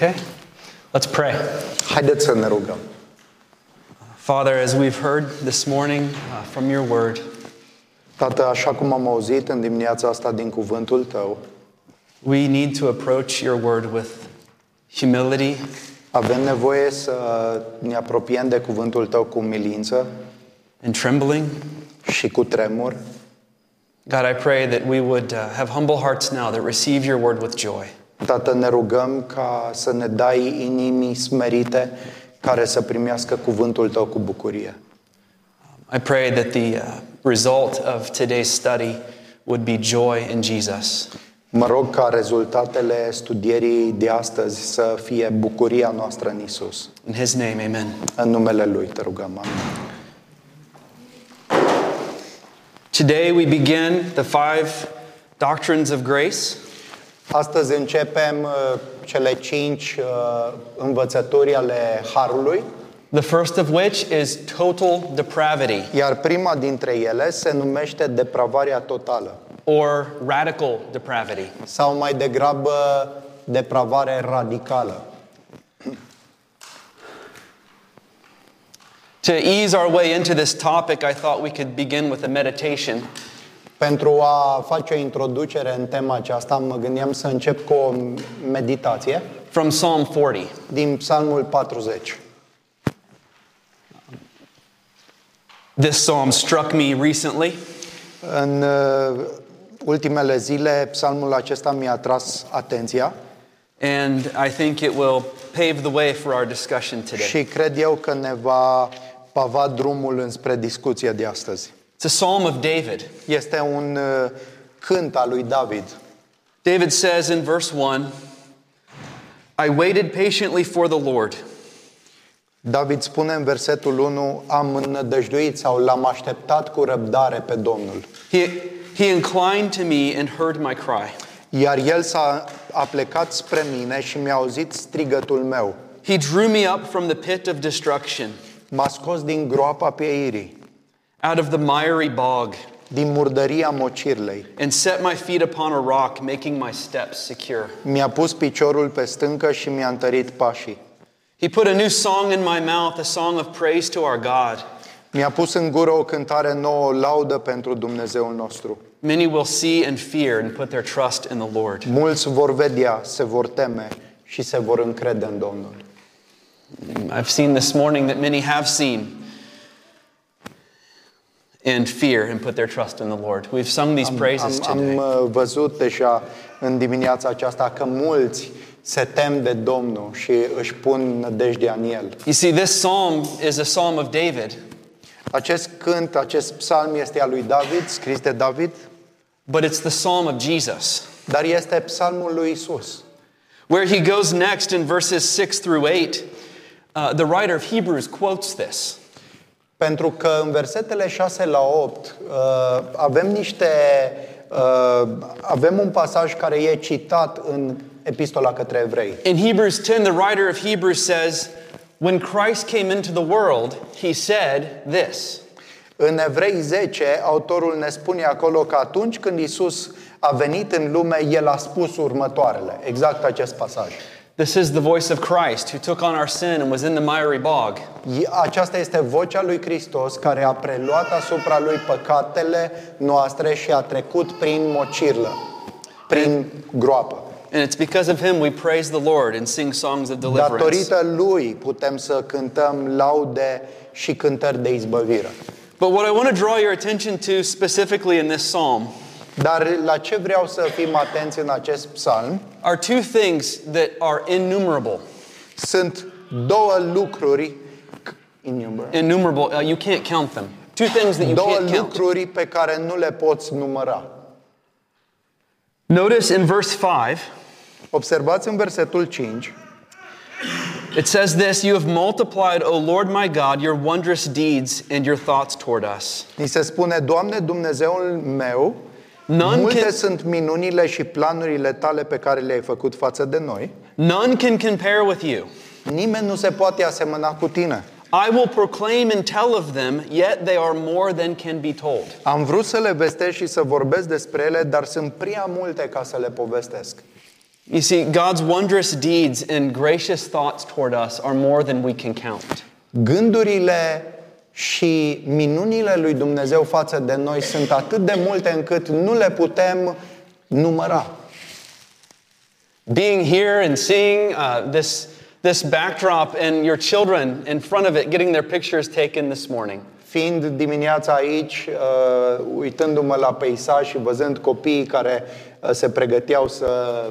Okay? Let's pray. Haideți să ne rugăm. Father, as we've heard this morning uh, from your word, Tată, așa cum am auzit în dimineața asta din cuvântul Tău, we need to approach your word with humility avem nevoie să ne apropiem de cuvântul Tău cu milință and trembling. și cu tremur. God, I pray that we would uh, have humble hearts now that receive your word with joy. Tată, ne rugăm ca să ne dai inimii smerite care să primească cuvântul Tău cu bucurie. I pray that the uh, result of today's study would be joy in Jesus. Mă rog ca rezultatele studierii de astăzi să fie bucuria noastră în Isus. In his name, amen. În numele Lui te rugăm. Amin. Today we begin the five doctrines of grace. Astăzi începem uh, cele cinci uh, învățături ale Harului, The first of which is total depravity iar prima dintre ele se numește depravarea totală or radical depravity. sau mai degrabă depravare radicală. To ease our way into this topic, I thought we could begin with a meditation. Pentru a face o introducere în tema aceasta, mă gândeam să încep cu o meditație From Psalm 40. din Psalmul 40. This psalm struck me recently, În uh, ultimele zile, psalmul acesta mi-a atras atenția and I think it will pave the way for our discussion today. și cred eu că ne va pava drumul înspre discuția de astăzi. It's a psalm of David. Este un uh, cânt al lui David. David says in verse 1 I waited patiently for the Lord. David spune în versetul 1, am înnădăjduit sau l-am așteptat cu răbdare pe Domnul. He, he inclined to me and heard my cry. Iar el s-a a plecat spre mine și mi-a auzit strigătul meu. He drew me up from the pit of destruction, M-a scos din groapa pieirii, out of the miry bog, din murdăria mocirlei. and set my feet upon a rock, making my steps secure. Mi-a pus piciorul pe stâncă și mi-a întărit pașii. He put a new song in my mouth, a song of praise to our God. Mi-a pus în gură o cântare nouă, o laudă pentru Dumnezeul nostru. Many will see and fear and put their trust in the Lord. Mulți vor vedea, se vor teme și se vor încrede în Domnul. I've seen this morning that many have seen and fear and put their trust in the Lord. We've sung these praises Am, am today. uh, văzut deja în dimineața aceasta că mulți se tem de Domnul și își pun nădejdea în El. You see, this psalm is a psalm of David, Acest cânt, acest psalm este al lui David, scris de David, but it's the psalm of Jesus. dar este psalmul lui Isus. Where he goes next in verses 6 through 8, uh, the writer of Hebrews quotes this. Pentru că în versetele 6 la 8 uh, avem niște uh, avem un pasaj care e citat în epistola către evrei. In Hebrews 10, the writer of Hebrews says, When Christ came into the world, he said this. În Evrei 10, autorul ne spune acolo că atunci când Isus a venit în lume, el a spus următoarele, exact acest pasaj. This is the voice of Christ who took on our sin and was in the miry bog. Aceasta este vocea lui Hristos care a preluat asupra lui păcatele noastre și a trecut prin mocirlă, prin groapă. And it's because of him we praise the Lord and sing songs of deliverance. Datorită lui putem să cântăm laude și cântări de izbăvire. But what I want to draw your attention to specifically in this psalm Dar la ce vreau să fim atenți în acest psalm? are two things that are innumerable. Sunt două lucruri innumerable. Innumerable, uh, you can't count them. Two things that you două can't count. lucruri pe care nu le poți număra. Notice in verse 5, Observați în versetul 5, it says this You have multiplied, O Lord my God, your wondrous deeds and your thoughts toward us. ni se spune, Doamne Dumnezeul meu, None multe can, sunt minunile și planurile tale pe care le-ai făcut față de noi. none can compare with you. Nimeni nu se poate asemăna cu tine. I will proclaim and tell of them, yet they are more than can be told. Am vrut să le vestesc și să vorbesc despre ele, dar sunt prea multe ca să le povestesc. You see, God's wondrous deeds and gracious thoughts toward us are more than we can count. Gândurile și minunile lui Dumnezeu față de noi sunt atât de multe încât nu le putem număra. Being here and seeing uh, this, this backdrop and your children in front of it getting their pictures taken this morning. Fiind dimineața aici, uh, uitându-mă la peisaj și văzând copiii care uh, se pregăteau să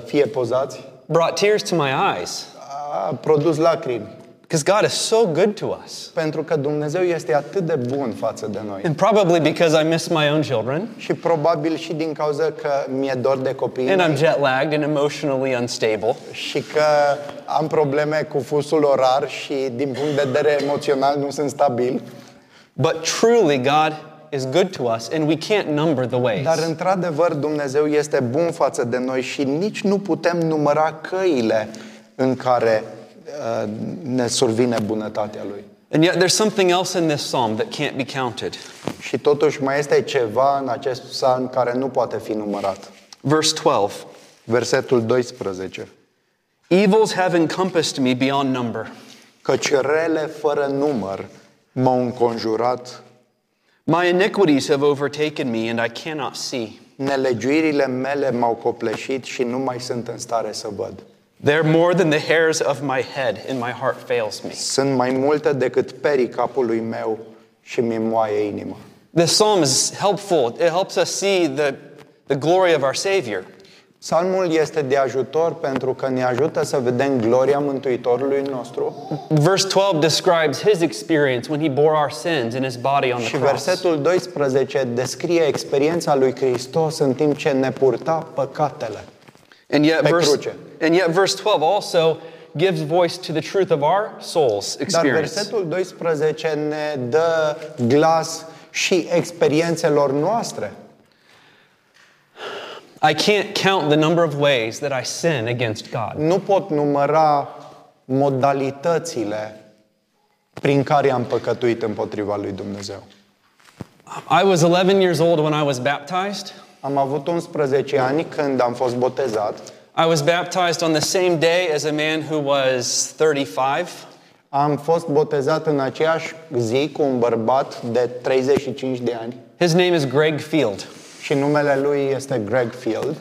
fie pozați, brought tears to my eyes a produs lacrimi. Because God is so good to us. Pentru că Dumnezeu este atât de bun față de noi. And probably because I miss my own children Și probabil și din cauza că mi-e dor de copii and I'm mei jet lagged and emotionally unstable. și că am probleme cu fusul orar și din punct de vedere emoțional nu sunt stabil. But truly, God is good to us and we can't number the ways. Dar într-adevăr Dumnezeu este bun față de noi și nici nu putem număra căile în care uh, ne survine bunătatea Lui. And yet, there's something else in this psalm that can't be counted. Și totuși mai este ceva în acest psalm care nu poate fi numărat. Verse 12 Versetul 12. Evils have encompassed me beyond number. Căci rele fără număr m-au înconjurat, My iniquities have overtaken me, and I cannot see. nelegiuirile mele m-au copleșit și nu mai sunt în stare să văd. They're more than the hairs of my head, and my heart fails me. Sunt mai multe decât perii capului meu și mi moaie inima. This psalm is helpful. It helps us see the, the glory of our Savior. Psalmul este de ajutor pentru că ne ajută să vedem gloria Mântuitorului nostru Verse 12 describes his experience when he bore our sins in his body on the și cross. versetul 12 descrie experiența lui Hristos în timp ce ne purta păcatele. And yet, Pe verse, cruce. and yet, verse 12 also gives voice to the truth of our soul's Dar experience. versetul 12 ne dă glas și experiențelor noastre. I can't count the number of ways that I sin against God. Nu pot număra modalitățile prin care am păcătuit împotriva lui Dumnezeu. I was 11 years old when I was baptized. Am avut 11 ani când am fost botezat. I was baptized on the same day as a man who was 35. Am fost botezat în aceeași zi cu un bărbat de 35 de ani His name is Greg Field. și numele lui este Greg Field.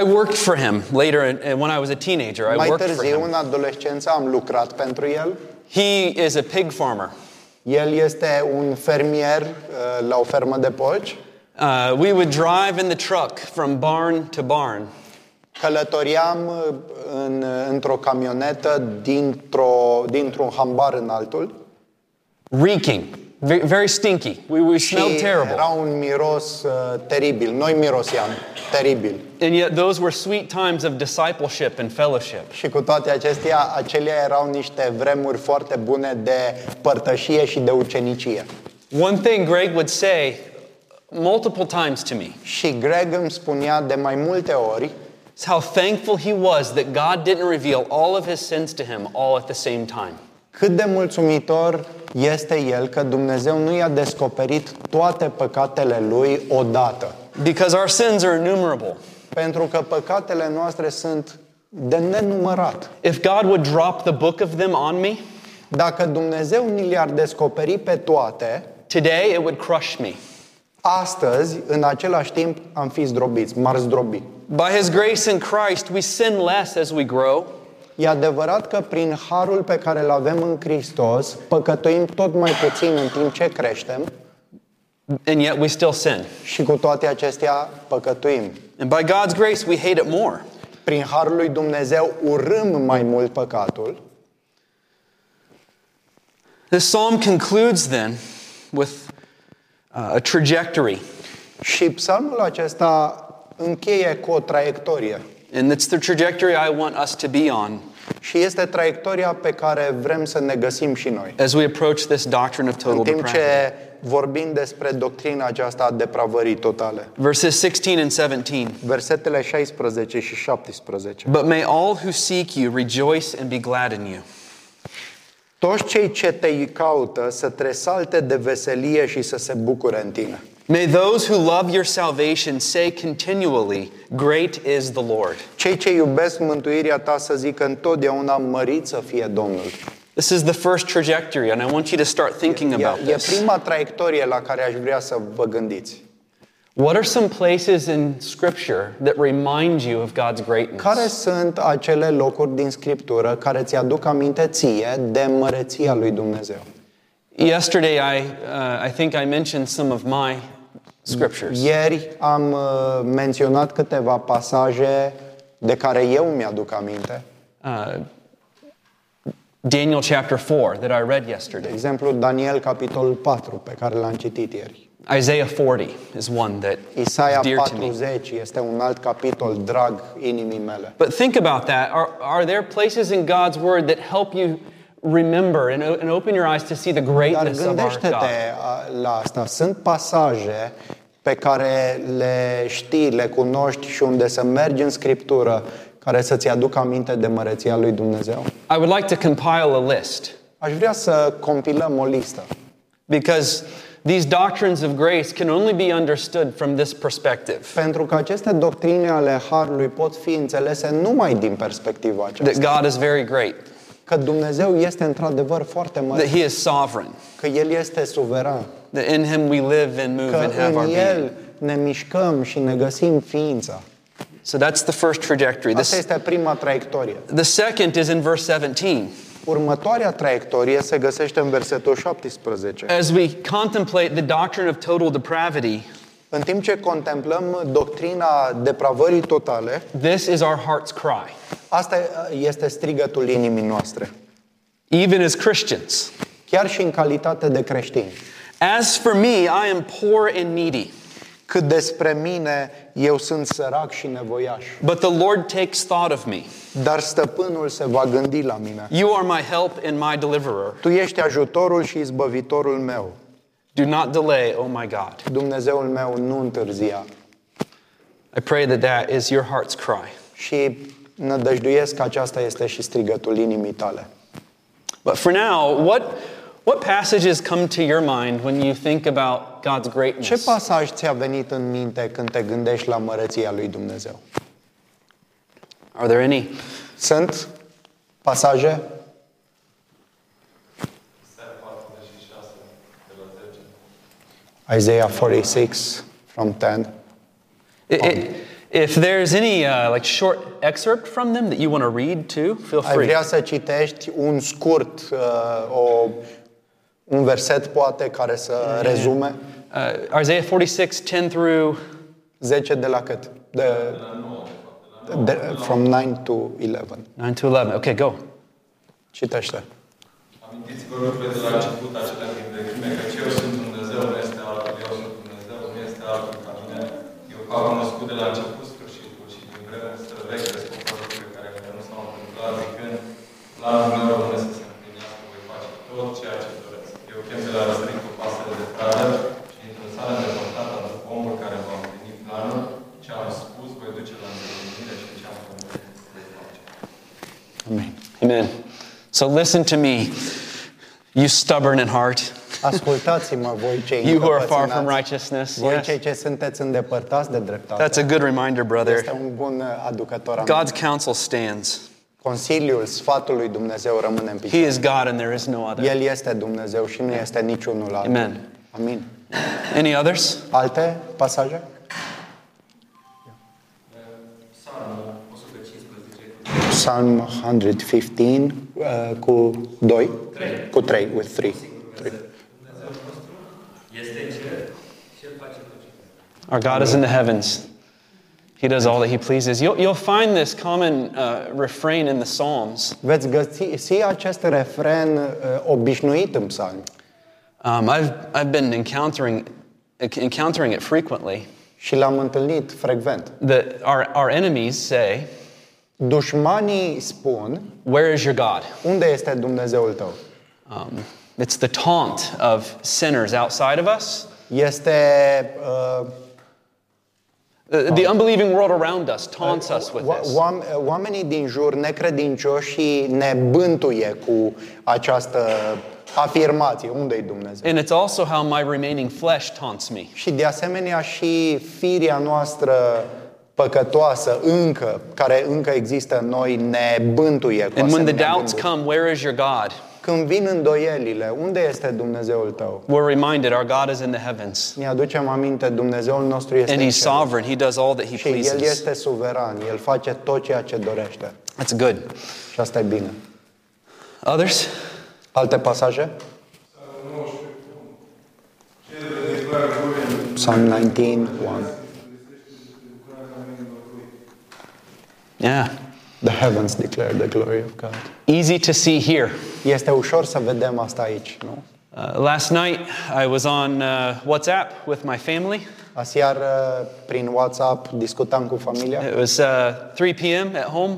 I worked for him later in- when I was a teenager. I Mai worked for târziu, him. în adolescență, am lucrat pentru el. He is a pig farmer. El este un fermier uh, la o fermă de porci. Uh, we would drive in the truck from barn to barn. Călătoriam uh, în, într-o camionetă dintr-o, dintr-un hambar în altul reeking, very, very stinky. We, we și smelled terrible. era un miros uh, teribil. Noi miroseam teribil. And yet, those were sweet times of discipleship and fellowship. Și cu toate acestea, acelea erau niște vremuri foarte bune de părtășie și de ucenicie. One thing Greg would say multiple times to me Și Greg îmi spunea de mai multe ori is how thankful he was that God didn't reveal all of his sins to him all at the same time. cât de mulțumitor este el că Dumnezeu nu i-a descoperit toate păcatele lui odată. Because our sins are innumerable. Pentru că păcatele noastre sunt de nenumărat. If God would drop the book of them on me, Dacă Dumnezeu ni le-ar descoperi pe toate, today it would crush me. Astăzi, în același timp, am fi zdrobiți, m-ar zdrobi. By his grace in Christ, we sin less as we grow, E adevărat că prin harul pe care îl avem în Hristos, păcătuim tot mai puțin în timp ce creștem and yet we still sin. și cu toate acestea păcătuim. And by God's grace, we hate it more. Prin harul lui Dumnezeu urâm mai mult păcatul This psalm concludes then with uh, a trajectory, și psalmul acesta încheie cu o traiectorie. and it's the trajectory I want us to be on Și este traiectoria pe care vrem să ne găsim și noi. as we approach this doctrine of În total timp depravity. ce vorbim despre doctrina aceasta a depravării totale. Verses 16 and 17. Versetele 16 și 17. But may all who seek you rejoice and be glad in you. Toți cei ce te caută să tresalte de veselie și să se bucure în tine. May those who love your salvation say continually, Great is the Lord. Cei ce iubesc mântuirea ta să zică întotdeauna mărit să fie Domnul. This is the first trajectory, and I want you to start thinking E, about e this. prima traiectorie la care aș vrea să vă gândiți. What are some places in Scripture that remind you of God's greatness? Care sunt acele locuri din Scriptură care ți aduc aminte ție de măreția lui Dumnezeu? Yesterday, I, uh, I think I mentioned some of my scriptures. Ieri am uh, menționat câteva pasaje de care eu mi-aduc aminte. Uh, Daniel chapter 4 that I read De yesterday. exemplu, Daniel, capitolul 4, pe care l-am citit ieri. Isaiah 40 is one that Isaia is dear to me. 40 este un alt capitol drag inimii mele. But think about that. Are, are there places in God's Word that help you remember and, o- and open your eyes to see the Dar greatness of our gândește-te God? a, la asta. Sunt pasaje pe care le știi, le cunoști și unde să mergi în Scriptură care să-ți aducă aminte de măreția lui Dumnezeu. I would like to compile a list Aș vrea să compilăm o listă. because these doctrines of grace can only be understood from this perspective Pentru că aceste doctrine ale Harului pot fi înțelese numai din perspectiva that aceasta. God is very great, Că Dumnezeu este într-adevăr foarte that mare, He is sovereign, că El este suveran, that in Him we live and move că and have our în being. El ne mișcăm și ne găsim ființa. So that's the first trajectory. Asta This, este prima traiectorie. the second is in verse 17. Următoarea traiectorie se găsește în versetul 17. As we contemplate the doctrine of total depravity, În timp ce contemplăm doctrina depravării totale, this is our heart's cry. asta este strigătul inimii noastre. Even as Christians, Chiar și în calitate de creștini. As for me, I am poor and needy, Cât despre mine, eu sunt sărac și nevoiaș. but the Lord takes thought of me. Dar stăpânul se va gândi la mine. You are my help and my deliverer. Tu ești ajutorul și izbăvitorul meu. Do not delay, oh my God. Dumnezeul meu nu întârzia. I pray that that is your heart's cry. Și nădăjduiesc că aceasta este și strigătul inimii tale. But for now, what, what passages come to your mind when you think about God's Ce greatness? pasaj ți-a venit în minte când te gândești la mărăția lui Dumnezeu? Are there any? Sunt pasaje? Isaiah 46 from 10. I- I- if there's any uh, like short excerpt from them that you want to read too, feel Ai free. vrea să citești un scurt, uh, o, un verset poate care să rezume? Uh, Isaiah 46, 10 through 10 de la cât? De, de, from 9 to 11. 9 to 11. Okay, go. Citește. Amintiți-vă lucrurile de la început, acelea din vechime, că eu sunt Dumnezeu, nu este altul, eu sunt Dumnezeu, nu este altul ca mine. Eu că am cunoscut de la început sfârșitul și din vreme străvechi descoper lucruri care încă nu s-au întâmplat, zicând, planul meu rămâne să se împlinească, voi face tot ceea ce doresc. Eu chem de la răsărit cu pasăre de pradă și într-o țară îndepărtată aduc omul care va împlini planul, ce am spus, voi duce la îndeplinire și ce am promis, voi face. Amen. Amen. So listen to me, you stubborn in heart, Ascultați-mă voi cei you who are far from încăpățânați, righteousness. voi Yes. cei ce sunteți îndepărtați de dreptate. That's a good reminder, Este brother. un bun uh, aducător aminte. God's counsel stands. Consiliul, sfatul lui Dumnezeu rămâne în He picioare. is God and there is no other. El este Dumnezeu și nu este niciunul altul. Amen. Amin. Any others? Alte pasaje? Psalm 115 uh, cu 2? Cu 3, with 3. Our God is in the heavens. He does all that He pleases. You'll, you'll find this common uh, refrain in the Psalms. Veți găsi acest refren uh, obișnuit în psalmi. Um, I've, I've been encountering, encountering it frequently. Și l-am întâlnit frecvent. Our, our enemies say, Dușmanii spun, Where is your God? unde este Dumnezeul tău? Um, it's the taunt of sinners outside of us, Este uh, The, the unbelieving world around us taunts us with Oa- this. oam- Oamenii din jur, necredincioși, ne bântuie cu această afirmație. Unde-i Dumnezeu? And it's also how my remaining flesh taunts me. Și de asemenea și firia noastră păcătoasă încă, care încă există în noi, ne bântuie cu And when the asemenea doubts gânduri. come, where is your God? Când vin îndoielile, unde este Dumnezeul tău? We're reminded our God is in the heavens. Ne aducem aminte, Dumnezeul nostru este And în He's cer. sovereign. He does all that He Și El pleases. este suveran, El face tot ceea ce dorește. That's good. Și asta e bine. Others? Alte pasaje? Psalm 19, 1. Yeah. The heavens declare the glory of God. Easy to see here. Este ușor să vedem asta aici, nu? Uh, last night, I was on uh, WhatsApp with my family. Aseară, prin WhatsApp, discutam cu familia. It was uh, 3 p.m. at home,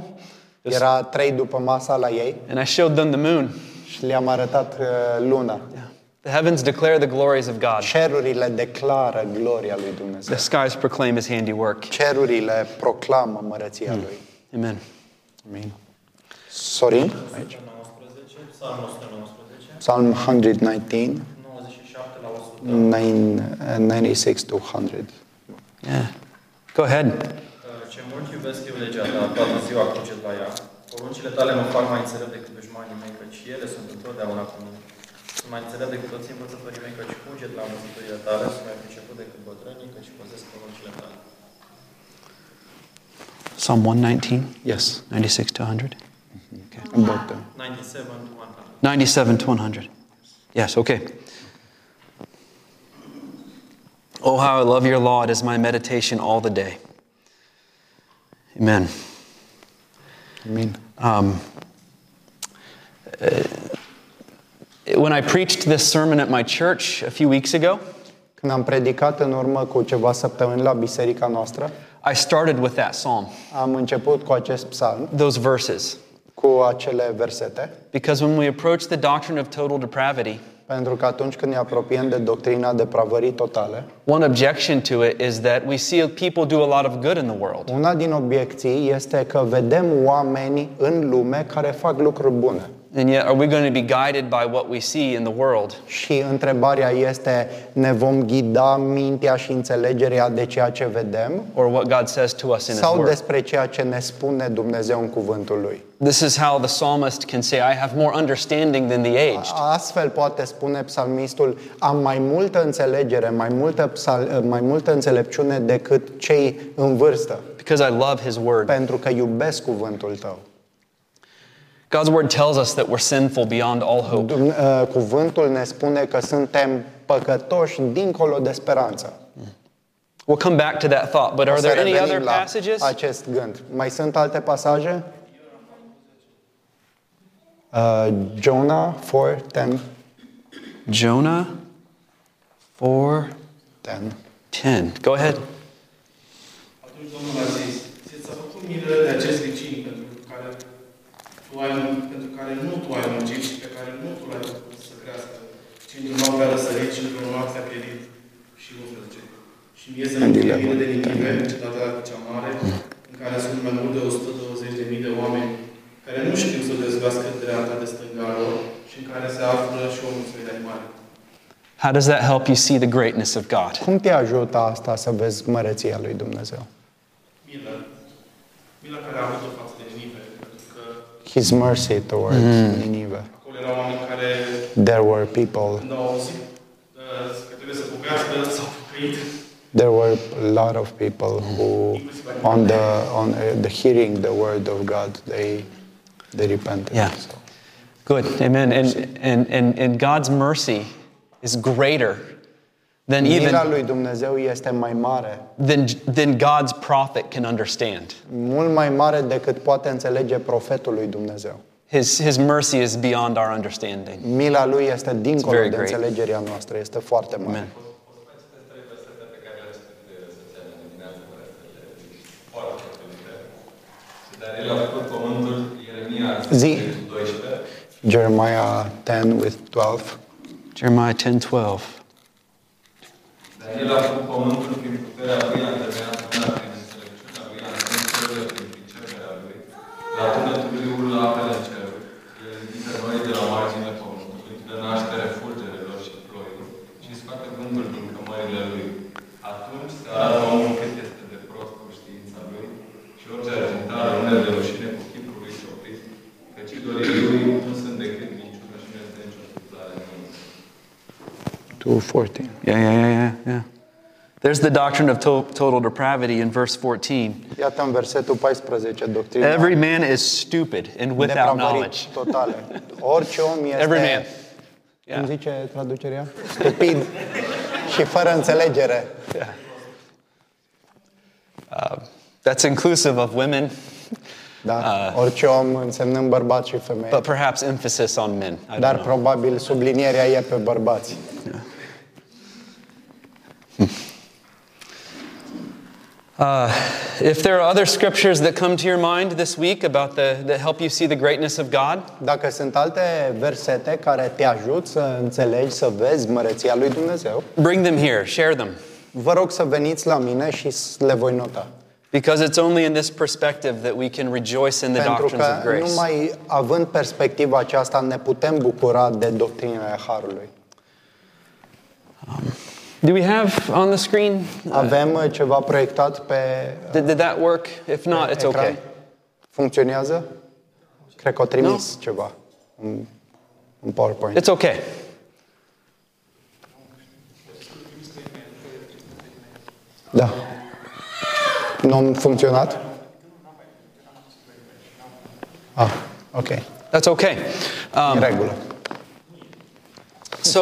It was- Era trei după masa la ei and I showed them the moon. și le-am arătat uh, luna. The heavens declare the glories of God. Cerurile declară gloria lui Dumnezeu. The skies proclaim His handiwork. Cerurile proclamă mărăția lui. Amen. Amin. Sorin, aici. 19, Psalmul 119, Psalm 119, 97 la 100. 9, uh, 96 to 100. Yeah. Go ahead. Ce mult iubesc eu legea ta, toată ziua cuget la ea. Poruncile tale mă fac mai înțelept decât dușmanii mei, căci ele sunt întotdeauna cu mine. Sunt mai înțelept decât toți învățătorii mei, căci cuget la învățătorile tale, sunt mai priceput decât bătrânii, căci păzesc poruncile tale. Psalm 119, Yes, 96 to 100. about them. 97 to 100. 97 to 100. Yes, okay. Oh, how I love your law. It is my meditation all the day. Amen. Amin. Um, uh, when I preached this sermon at my church a few weeks ago, Când am predicat în urmă cu ceva săptămâni la biserica noastră, I started with that psalm, am început cu acest psalm, those verses. cu acele versete, Because when we approach the doctrine of total depravity, pentru că atunci când ne apropiem de doctrina depravării totale, one objection to it is that we see people do a lot of good in the world. una din obiecții este că vedem oameni în lume care fac lucruri bune. And yet, are we going to be guided by what we see in the world? Și întrebarea este, ne vom ghida mintea și înțelegerea de ceea ce vedem Or what God says to us in His sau Word? despre ceea ce ne spune Dumnezeu în cuvântul Lui? This is how the psalmist can say, I have more understanding than the aged. Astfel poate spune psalmistul, am mai multă înțelegere, mai multă, psal, mai multă înțelepciune decât cei în vârstă, Because I love His Word. pentru că iubesc cuvântul tău. God's Word tells us that we're sinful beyond all hope. Dum- uh, Cuvântul ne spune că suntem păcătoși dincolo de speranță. We'll come back to that thought, but O are să there any revenim other la passages? acest gând. Mai sunt alte pasaje? Uh, Jonah 4, 10, Jonah 4 10. 10. Go ahead. Atunci Domnul a zis, ți s-a făcut milă de acest vecin pentru care, tu ai, pentru care nu tu ai muncit și pe care nu tu l-ai făcut să crească, ci într-o noapte a răsărit și într-o noapte a pierit și 11. Și mie să nu fie milă de Ninive, cetatea cea mare, în care sunt mai mult de 120.000 de oameni care nu știu să dezgoască dreapta de stânga lor și în care se află și o mulțime de animale. How does that help you see the greatness of God? Cum te ajută asta să vezi măreția lui Dumnezeu? Milă. Mila care a avut-o față de Ninive, pentru că His mercy towards Nineveh. oameni care There were people, Când au auzit că trebuie să pocăiască, s-au pocăit. there were a lot of people who, on the on uh, the hearing the word of God, they they repented. Yeah. So, Good. Amen. And, and, and, and God's mercy is greater than Mila even lui Dumnezeu este mai mare, than, than God's prophet can understand. mult mai mare decât poate înțelege profetul lui Dumnezeu. His, his mercy is beyond our understanding. Mila lui este It's dincolo very de great. înțelegerea noastră, este foarte mare. Amen. Dar el a făcut pământul, Ieremia Zi. 12, Jeremiah 10 with 12. Jeremiah 10 12. Dar el a făcut pământul prin puterea lui, a întemeiat lumea prin înțelepciunea lui, a întâlnit cerurile prin priceperea lui, la tunetul lui urlă apele în ceruri, el ridică noi de la margine pământului, de naștere fulgerelor și ploilor, și își scoate vântul din cămările lui. Atunci se arată omul cât este de prost cu știința lui și orice argintare, unele rușine 14. Yeah, yeah, yeah, yeah, yeah. There's the doctrine of to- total depravity in verse 14. Iată în versetul 14, doctrina Every man is stupid and without knowledge. depravării totale. Orice om este, Every man. cum zice traducerea? Stupid și fără înțelegere. That's inclusive of women, Da? Orice om însemnând bărbat și femeie. but perhaps emphasis on men. I don't Dar know. probabil sublinierea e pe bărbați. If there are other scriptures that come to your mind this week about the that help you see the greatness of God, Dacă sunt alte versete care te ajut să înțelegi, să vezi măreția lui Dumnezeu, bring them here, share them. vă rog să veniți la mine și le voi nota. Because it's only in this perspective that we can rejoice in the Pentru doctrines of că grace. numai având perspectiva aceasta ne putem bucura de doctrinele Harului. Do we have on the screen? Avem uh, ceva proiectat pe Did, did that work? If not, it's ecran? okay. Funcționează? Cred că o trimis ceva în, în PowerPoint. It's okay. Da. Nu a funcționat? Ah, ok. That's okay. Um, regulă. So,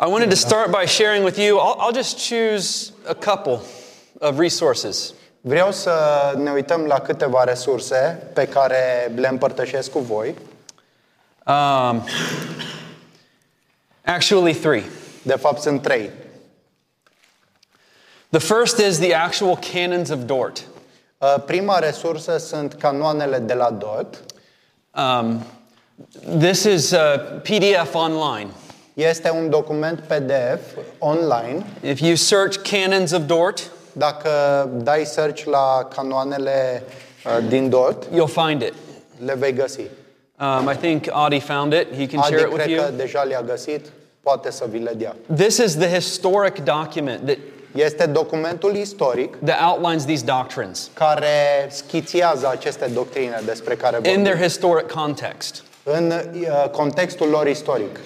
I wanted to start by sharing with you. I'll, I'll just choose a couple of resources. Vreau să ne uităm la câteva resurse pe care le împărtășesc cu voi. Um, actually, three. De fapt, sunt trei. The first is the actual canons of Dort. Uh, Prima resursă sunt canoanele de la DOT. Um, this is a PDF online. Este un document PDF online. If you search canons of Dort, Dacă dai search la canoanele uh, din DOT, you'll find it. le vei găsi. Um, I think Adi found it. He can share Adi it with cred că you. deja le-a găsit, poate să vi le dea. This is the historic document that, Este documentul istoric that outlines these doctrines care schițiază aceste doctrine despre care in their vorbim historic context. în uh, contextul lor istoric.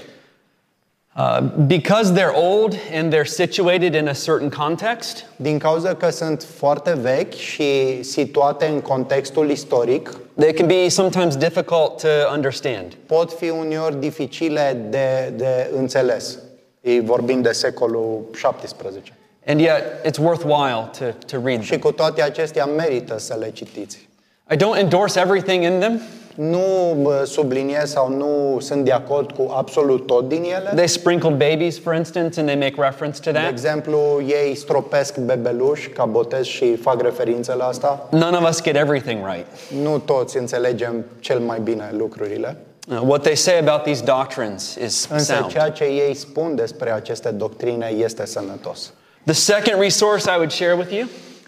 Uh, because they're old and they're situated in a certain context, Din cauza că sunt foarte vechi și situate în contextul istoric, they can be sometimes difficult to understand. pot fi uneori dificile de, de înțeles. Ei vorbim de secolul 17. And yet, it's worthwhile to, to read Și them. cu toate acestea merită să le citiți. I don't endorse everything in them. Nu bă, subliniez sau nu sunt de acord cu absolut tot din ele. They sprinkled babies, for instance, and they make reference to De that. exemplu, ei stropesc bebeluși ca botez și fac referință la asta. None of us get everything right. Nu toți înțelegem cel mai bine lucrurile. Uh, what they say about these doctrines is Însă sound. ceea ce ei spun despre aceste doctrine este sănătos. The second resource I would share with you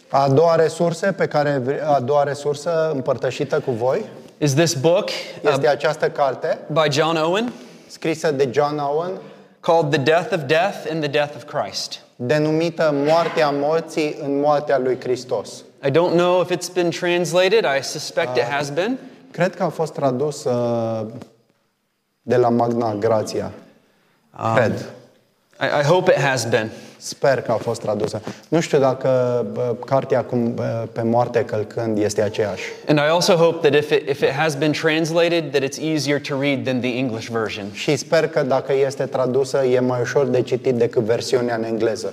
A doua resursă pe care vre- a doua resursă împărtășită cu voi is this book este uh, această carte by John Owen scrisă de John Owen called The Death of Death and the Death of Christ. denumită Moartea morții în moartea lui Hristos. I don't know if it's been translated. I suspect it has been. Cred că a fost tradus uh, de la Magna Grația. Cred. I, I hope it has been. Sper că a fost tradusă. Nu știu dacă bă, cartea acum bă, pe moarte călcând este aceeași. And I also hope that if it, if it has been translated, that it's easier to read than the English version. Și sper că dacă este tradusă e mai ușor de citit decât versiunea în engleză.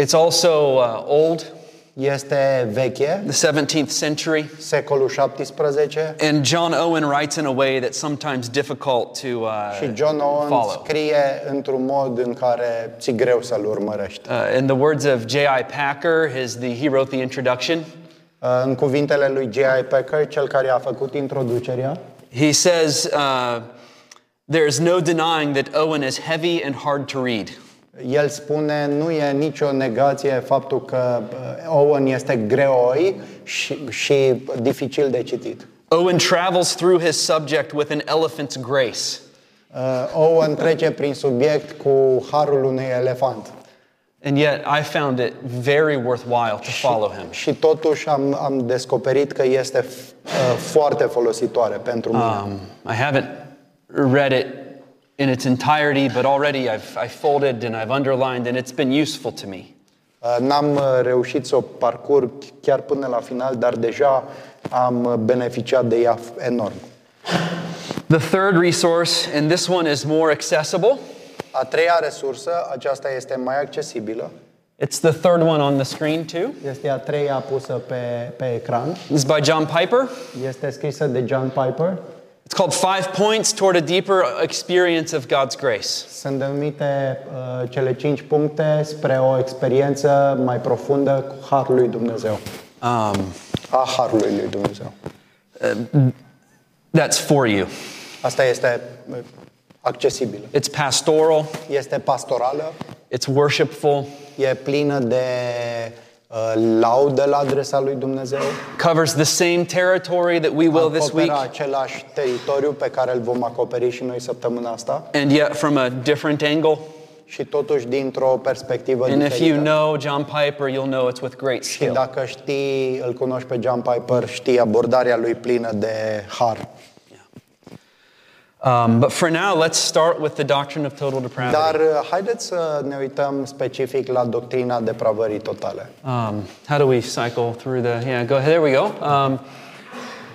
It's also uh, old, Este veche, the 17th century, secolul 17 and John Owen writes in a way that's sometimes difficult to uh, și John Owen follow. scrie într-un mod în care ți greu să-l urmărești. Uh, in the words of J.I. Packer, his, the, he wrote the introduction, Uh, În cuvintele lui J.I. Packer, cel care a făcut introducerea, he says, uh, There's no denying that Owen is heavy and hard to read. El spune nu e nicio negație faptul că uh, Owen este greoi și, și dificil de citit. Owen travels through his subject with an elephant's grace. Uh, Owen trece prin subiect cu harul unui elefant. And yet, I found it very worthwhile to follow him. Și totuși am, am descoperit că este f- uh, foarte folositoare pentru mine. Um, I haven't read it in its entirety, but already I've, I've folded and I've underlined, and it's been useful to me. Uh, N-am uh, reușit să o parcurg chiar până la final, dar deja am uh, beneficiat de ea enorm. The third resource, and this one is more accessible, A treia resursă, aceasta este mai accesibilă, it's the third one on the screen too. este a treia pusă pe, pe ecran. This is by John Piper. Este scrisă de John Piper. It's called Five Points Toward a Deeper Experience of God's Grace. Sunt denumite uh, cele cinci puncte spre o experiență mai profundă cu Harul lui Dumnezeu. Um, A Harului lui Dumnezeu. that's for you. Asta este uh, accesibilă. It's pastoral, Este pastorală, it's worshipful, e plină de uh, laudă la adresa lui Dumnezeu. covers the same territory that we will this week, Acoperă același teritoriu pe care îl vom acoperi și noi săptămâna asta and yet from a different angle. și totuși dintr-o perspectivă And if you diferită. know John Piper, you'll know it's with great Și skill. dacă știi, îl cunoști pe John Piper, știi abordarea lui plină de har. Um, but for now, let's start with the doctrine of total depravity. Dar uh, haideți să ne uităm specific la doctrina depravării totale. Um, how do we cycle through the? Yeah, go ahead. There we go. Um,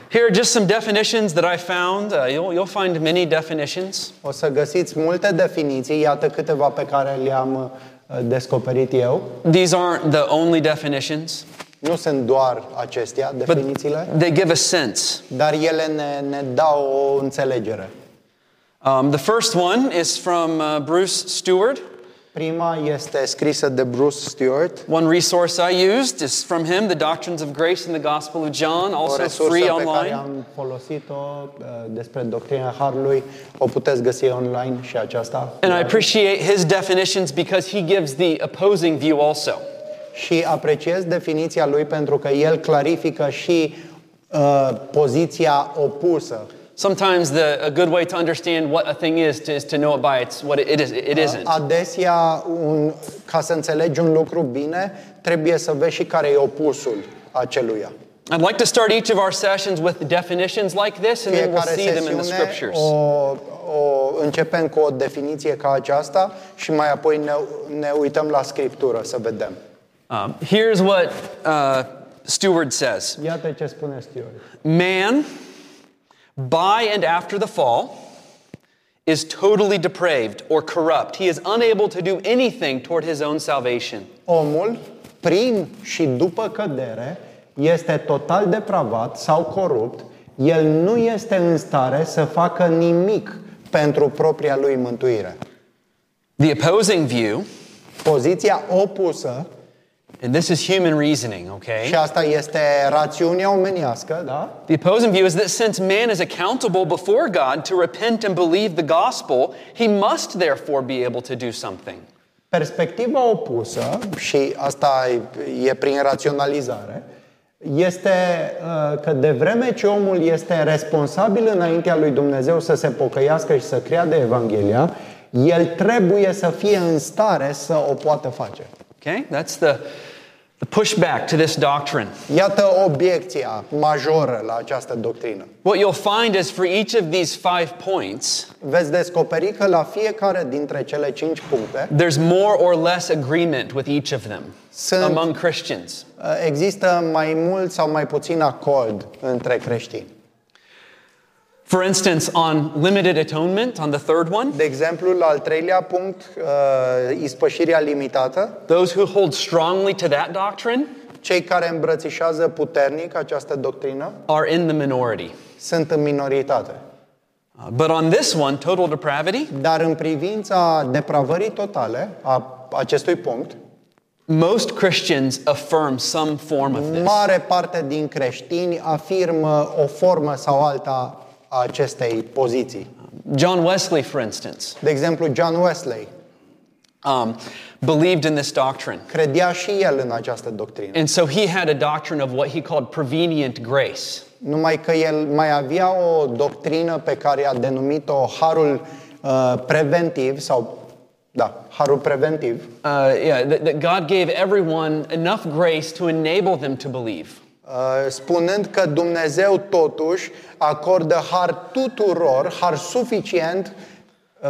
here are just some definitions that I found. Uh, you'll, you'll find many definitions. O să găsiți multe definiții, iată câteva pe care le-am uh, descoperit eu. These aren't the only definitions, Nu sunt doar acestea, but definițiile, they give a sense. dar ele ne, ne dau o înțelegere. Um, the first one is from uh, Bruce Stewart. Prima este scrisă de Bruce Stewart, One resource I used is from him, The Doctrines of Grace in the Gospel of John, o also resursă free pe care online. am folosit-o uh, despre doctrina Harului. O puteți găsi online și aceasta. And I appreciate his definitions because he gives the opposing view also. Și apreciez definiția lui pentru că el clarifică și uh, poziția opusă. Sometimes the, a good way to understand what a thing is to, is to know it by its what it is. It isn't. Adesea, un, ca să înțelegi un lucru bine, trebuie să vezi și care e opusul aceluia. I'd like to start each of our sessions with definitions like this, and then we'll Fiecare see them in the sesiune scriptures. o, o începem cu o definiție ca aceasta și mai apoi ne, ne uităm la Scriptură să vedem. Um, here's what uh, Stewart says Iată ce spune Stewart. Man, by and after the fall, is totally depraved or corrupt. He is unable to do anything toward his own salvation. Omul, prin și după cădere, este total depravat sau corupt. El nu este în stare să facă nimic pentru propria lui mântuire. The opposing view, Poziția opusă, and this is human reasoning, și okay? asta este rațiunea omenească, da? The opposing view is that since man is accountable before God to repent and believe the gospel, he must therefore be able to do something. Perspectiva opusă, și asta e prin raționalizare, este uh, că de vreme ce omul este responsabil înaintea lui Dumnezeu să se pocăiască și să creadă Evanghelia, el trebuie să fie în stare să o poată face. Okay? That's the, the pushback to this doctrine. Iată obiecția majoră la această doctrină. What you'll find is for each of these five points, Veți descoperi că la fiecare dintre cele cinci puncte there's more or less agreement with each of them Sunt- among Christians. uh, există mai mult sau mai puțin acord între creștini. For instance, on limited atonement, on the third one, De exemplu, la al treilea punct, uh, ispășirea limitată, those who hold strongly to that doctrine cei care îmbrățișează puternic această doctrină are in the minority. sunt în minoritate. Uh, But on this one, total depravity, Dar în privința depravării totale a acestui punct, most Christians affirm some form of this. mare parte din creștini afirmă o formă sau alta a acestei poziții. John Wesley, for instance, De exemplu, John Wesley um, believed in this doctrine. credea și el în această doctrină. And so he had a doctrine of what he called prevenient grace. Numai că el mai avea o doctrină pe care a denumit-o harul uh, preventiv sau da, harul preventiv, Uh, yeah, that, that God gave everyone enough grace to enable them to believe. Uh, spunând că Dumnezeu totuși acordă har tuturor, har suficient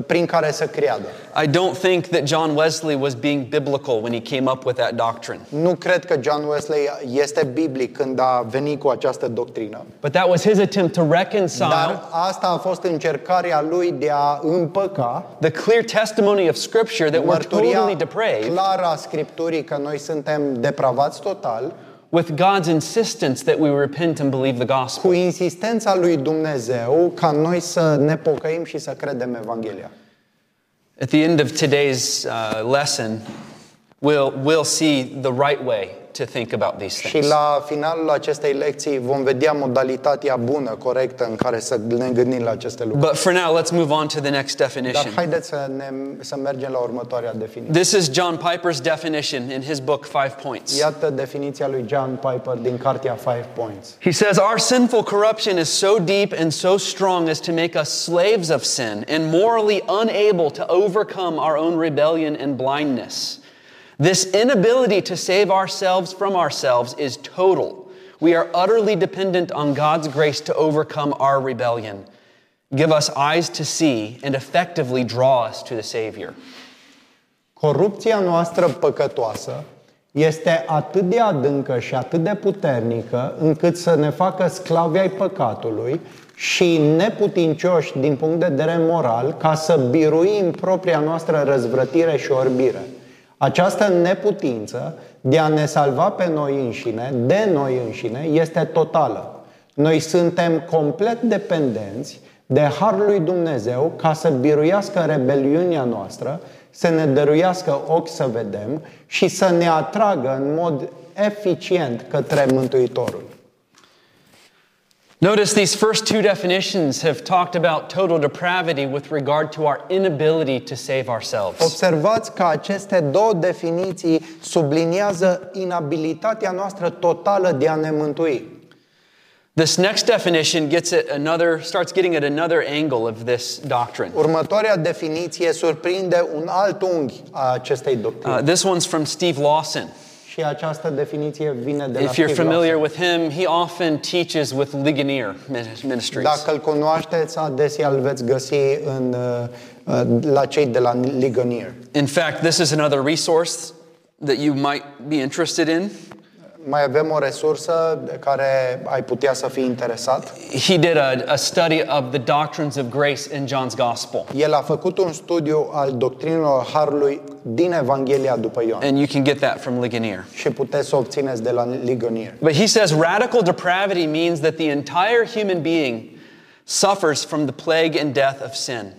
prin care să creadă. I don't think that John Wesley was being biblical when he came up with that doctrine. Nu cred că John Wesley este biblic când a venit cu această doctrină. But that was his attempt to reconcile Dar asta a fost încercarea lui de a împăca the clear testimony of Scripture that we're mărturia totally depraved clară a Scripturii că noi suntem depravați total with God's insistence that we repent and believe the cu gospel. insistența lui Dumnezeu ca noi să ne pocăim și să credem Evanghelia. At the end of today's uh, lesson, we'll, we'll see the right way to think about these Și things. la finalul acestei lecții vom vedea modalitatea bună, corectă în care să ne gândim la aceste lucruri. But for now, let's move on to the next Dar definition. haideți să, ne, să mergem la următoarea definiție. This is John Piper's definition in his book, Five Points. Iată definiția lui John Piper din cartea Five Points. He says, Our sinful corruption is so deep and so strong as to make us slaves of sin and morally unable to overcome our own rebellion and blindness. This inability to save ourselves from ourselves is total. We are utterly dependent on God's grace to overcome our rebellion. Give us eyes to see and effectively draw us to the Savior. Corupția noastră păcătoasă este atât de adâncă și atât de puternică încât să ne facă sclavi ai păcatului și neputincioși din punct de vedere moral ca să biruim propria noastră răzvrătire și orbire. Această neputință de a ne salva pe noi înșine, de noi înșine, este totală. Noi suntem complet dependenți de Harul lui Dumnezeu ca să biruiască rebeliunea noastră, să ne dăruiască ochi să vedem și să ne atragă în mod eficient către Mântuitorul. Notice these first two definitions have talked about total depravity with regard to our inability to save ourselves. Observați că aceste două definiții subliniază inabilitatea noastră totală de a ne mântui. This next definition gets at another, starts getting at another angle of this doctrine. Următoarea definiție surprinde un alt unghi a acestei doctrine. Uh, this one's from Steve Lawson. Și această definiție vine de la If you're Steve familiar Lawson. with him, he often teaches with Ligonier Ministries. Dacă îl cunoașteți, adesea îl veți găsi în, uh, uh, la cei de la Ligonier. In fact, this is another resource that you might be interested in. Mai avem o resursă de care ai putea să fii interesat. He did a, a study of the doctrines of grace in John's Gospel. El a făcut un studiu al doctrinelor Harului din Evanghelia după Ioan And you can get that from Ligonier. și puteți să obțineți de la Ligonier. But he says radical depravity means that the entire human being suffers from the plague and death of sin.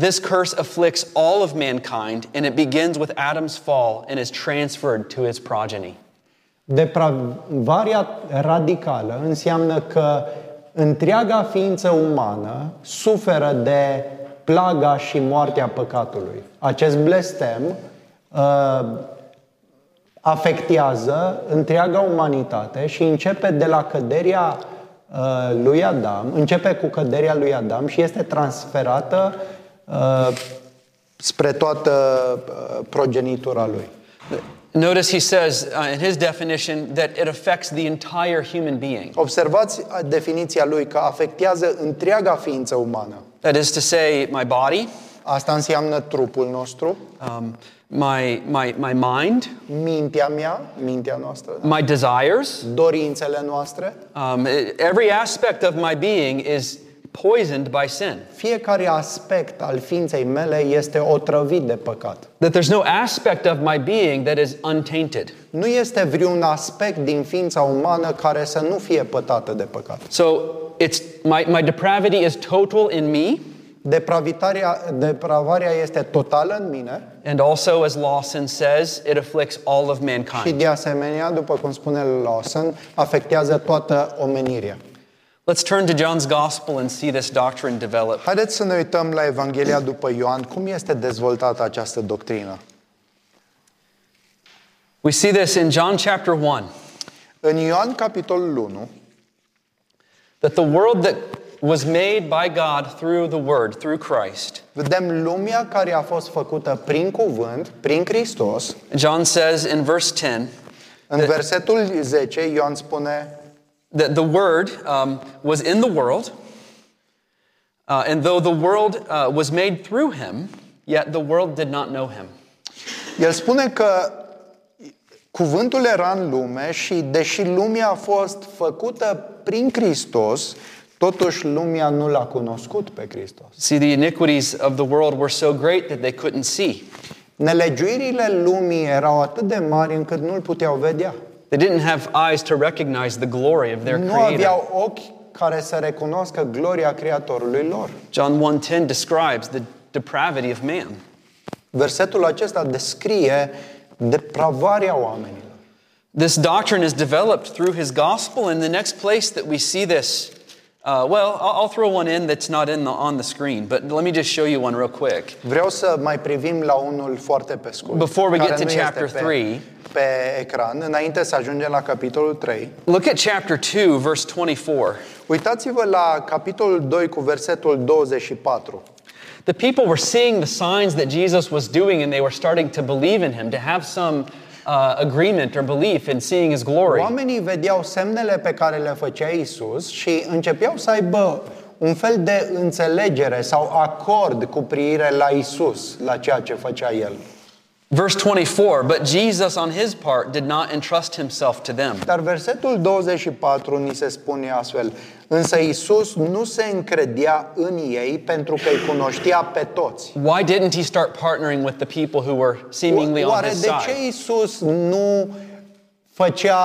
This curse afflicts all of mankind, and it begins with Adam's fall and is transferred to his progeny. Depravarea radicală înseamnă că întreaga ființă umană suferă de plaga și moartea păcatului. Acest blestem uh, afectează întreaga umanitate și începe de la căderea uh, lui Adam, începe cu căderea lui Adam și este transferată uh, spre toată uh, progenitura lui. Notice he says uh, in his definition that it affects the entire human being. Observați definiția lui că afectează întreaga ființă umană. That is to say, my body, Asta înseamnă trupul nostru, um, my, my, my mind, mintea mea, mintea noastră, my desires, dorințele noastre. um, every aspect of my being is poisoned by sin. Fiecare aspect al ființei mele este otrăvit de păcat. That there's no aspect of my being that is untainted. Nu este vreun aspect din ființa umană care să nu fie pătată de păcat. So it's my, my depravity is total in me, Depravitarea, depravarea este totală în mine and also, as Lawson says, it afflicts all of și mankind. de asemenea, după cum spune Lawson, afectează toată omenirea. Let's turn to John's Gospel and see this doctrine develop. Haideți să ne uităm la Evanghelia după Ioan, cum este dezvoltată această doctrină. We see this in John chapter 1 În Ioan, capitolul 1, that the world that was made by God through the Word, through Christ. vedem lumea care a fost făcută prin cuvânt, prin Hristos. John says in verse 10 În versetul 10, Ioan spune that the Word um, was in the world, Uh, and though the world uh, was made through him, yet the world did not know him. El spune că cuvântul era în lume și deși lumea a fost făcută prin Hristos, totuși lumea nu l-a cunoscut pe Hristos. See, the iniquities of the world were so great that they couldn't see. Nelegiuirile lumii erau atât de mari încât nu-l puteau vedea. They didn't have eyes to recognize the glory of their Nu creator. aveau ochi care să recunoască gloria Creatorului lor. John 1:10 describes the depravity of man. Versetul acesta descrie depravarea oamenilor. This doctrine is developed through his gospel, and the next place that we see this, uh, well, I'll, throw one in that's not in the, on the screen, but let me just show you one real quick. Vreau să mai privim la unul foarte pe scurt. Before we get to chapter pe, three. pe ecran, înainte să ajungem la capitolul 3. Look at chapter 2, verse 24. Uitați-vă la capitolul 2 cu versetul 24. The people were seeing the signs that Jesus was doing, and they were starting to believe in him, to have some uh, agreement or belief in seeing his glory. Oamenii vedeau semnele pe care le făcea Isus și începeau să aibă un fel de înțelegere sau acord cu privire la Isus, la ceea ce făcea El. Verse 24, but Jesus on his part did not entrust himself to them. Dar versetul 24 ni se spune astfel, însă Isus nu se încredea în ei pentru că îi cunoștea pe toți. Why didn't he start partnering with the people who were seemingly on Oare his de side? ce Isus nu făcea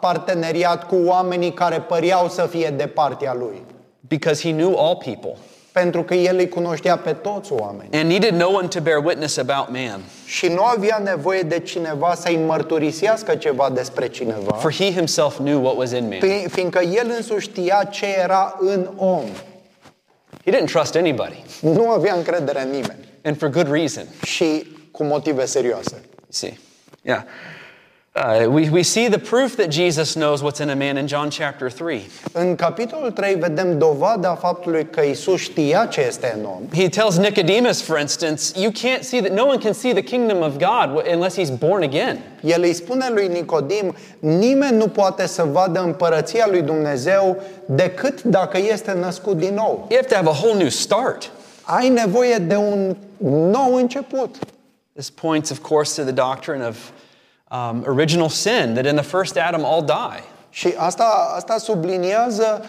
parteneriat cu oamenii care păreau să fie de partea lui? Because he knew all people Pentru că el îi cunoștea pe toți oamenii. and needed no one to bear witness about man. Și nu avea nevoie de cineva să-i mărturisească ceva despre cineva, For he himself knew what was in man. fi- fiindcă el însuși știa ce era în om. He didn't trust anybody, Nu avea încredere în nimeni. and for good reason. Și cu motive serioase. You see, yeah. Uh, we, we see the proof that Jesus knows what's in a man in John chapter 3. În capitolul 3 vedem dovada faptului că Isus știa ce este în om. He tells Nicodemus, for instance, you can't see that, no one can see the kingdom of God unless he's born again. El îi spune lui Nicodim, nimeni nu poate să vadă împărăția lui Dumnezeu decât dacă este născut din nou. You have to have a whole new start. Ai nevoie de un nou început. This points, of course, to the doctrine of um, original sin, that in the first Adam all die. Și asta, asta subliniază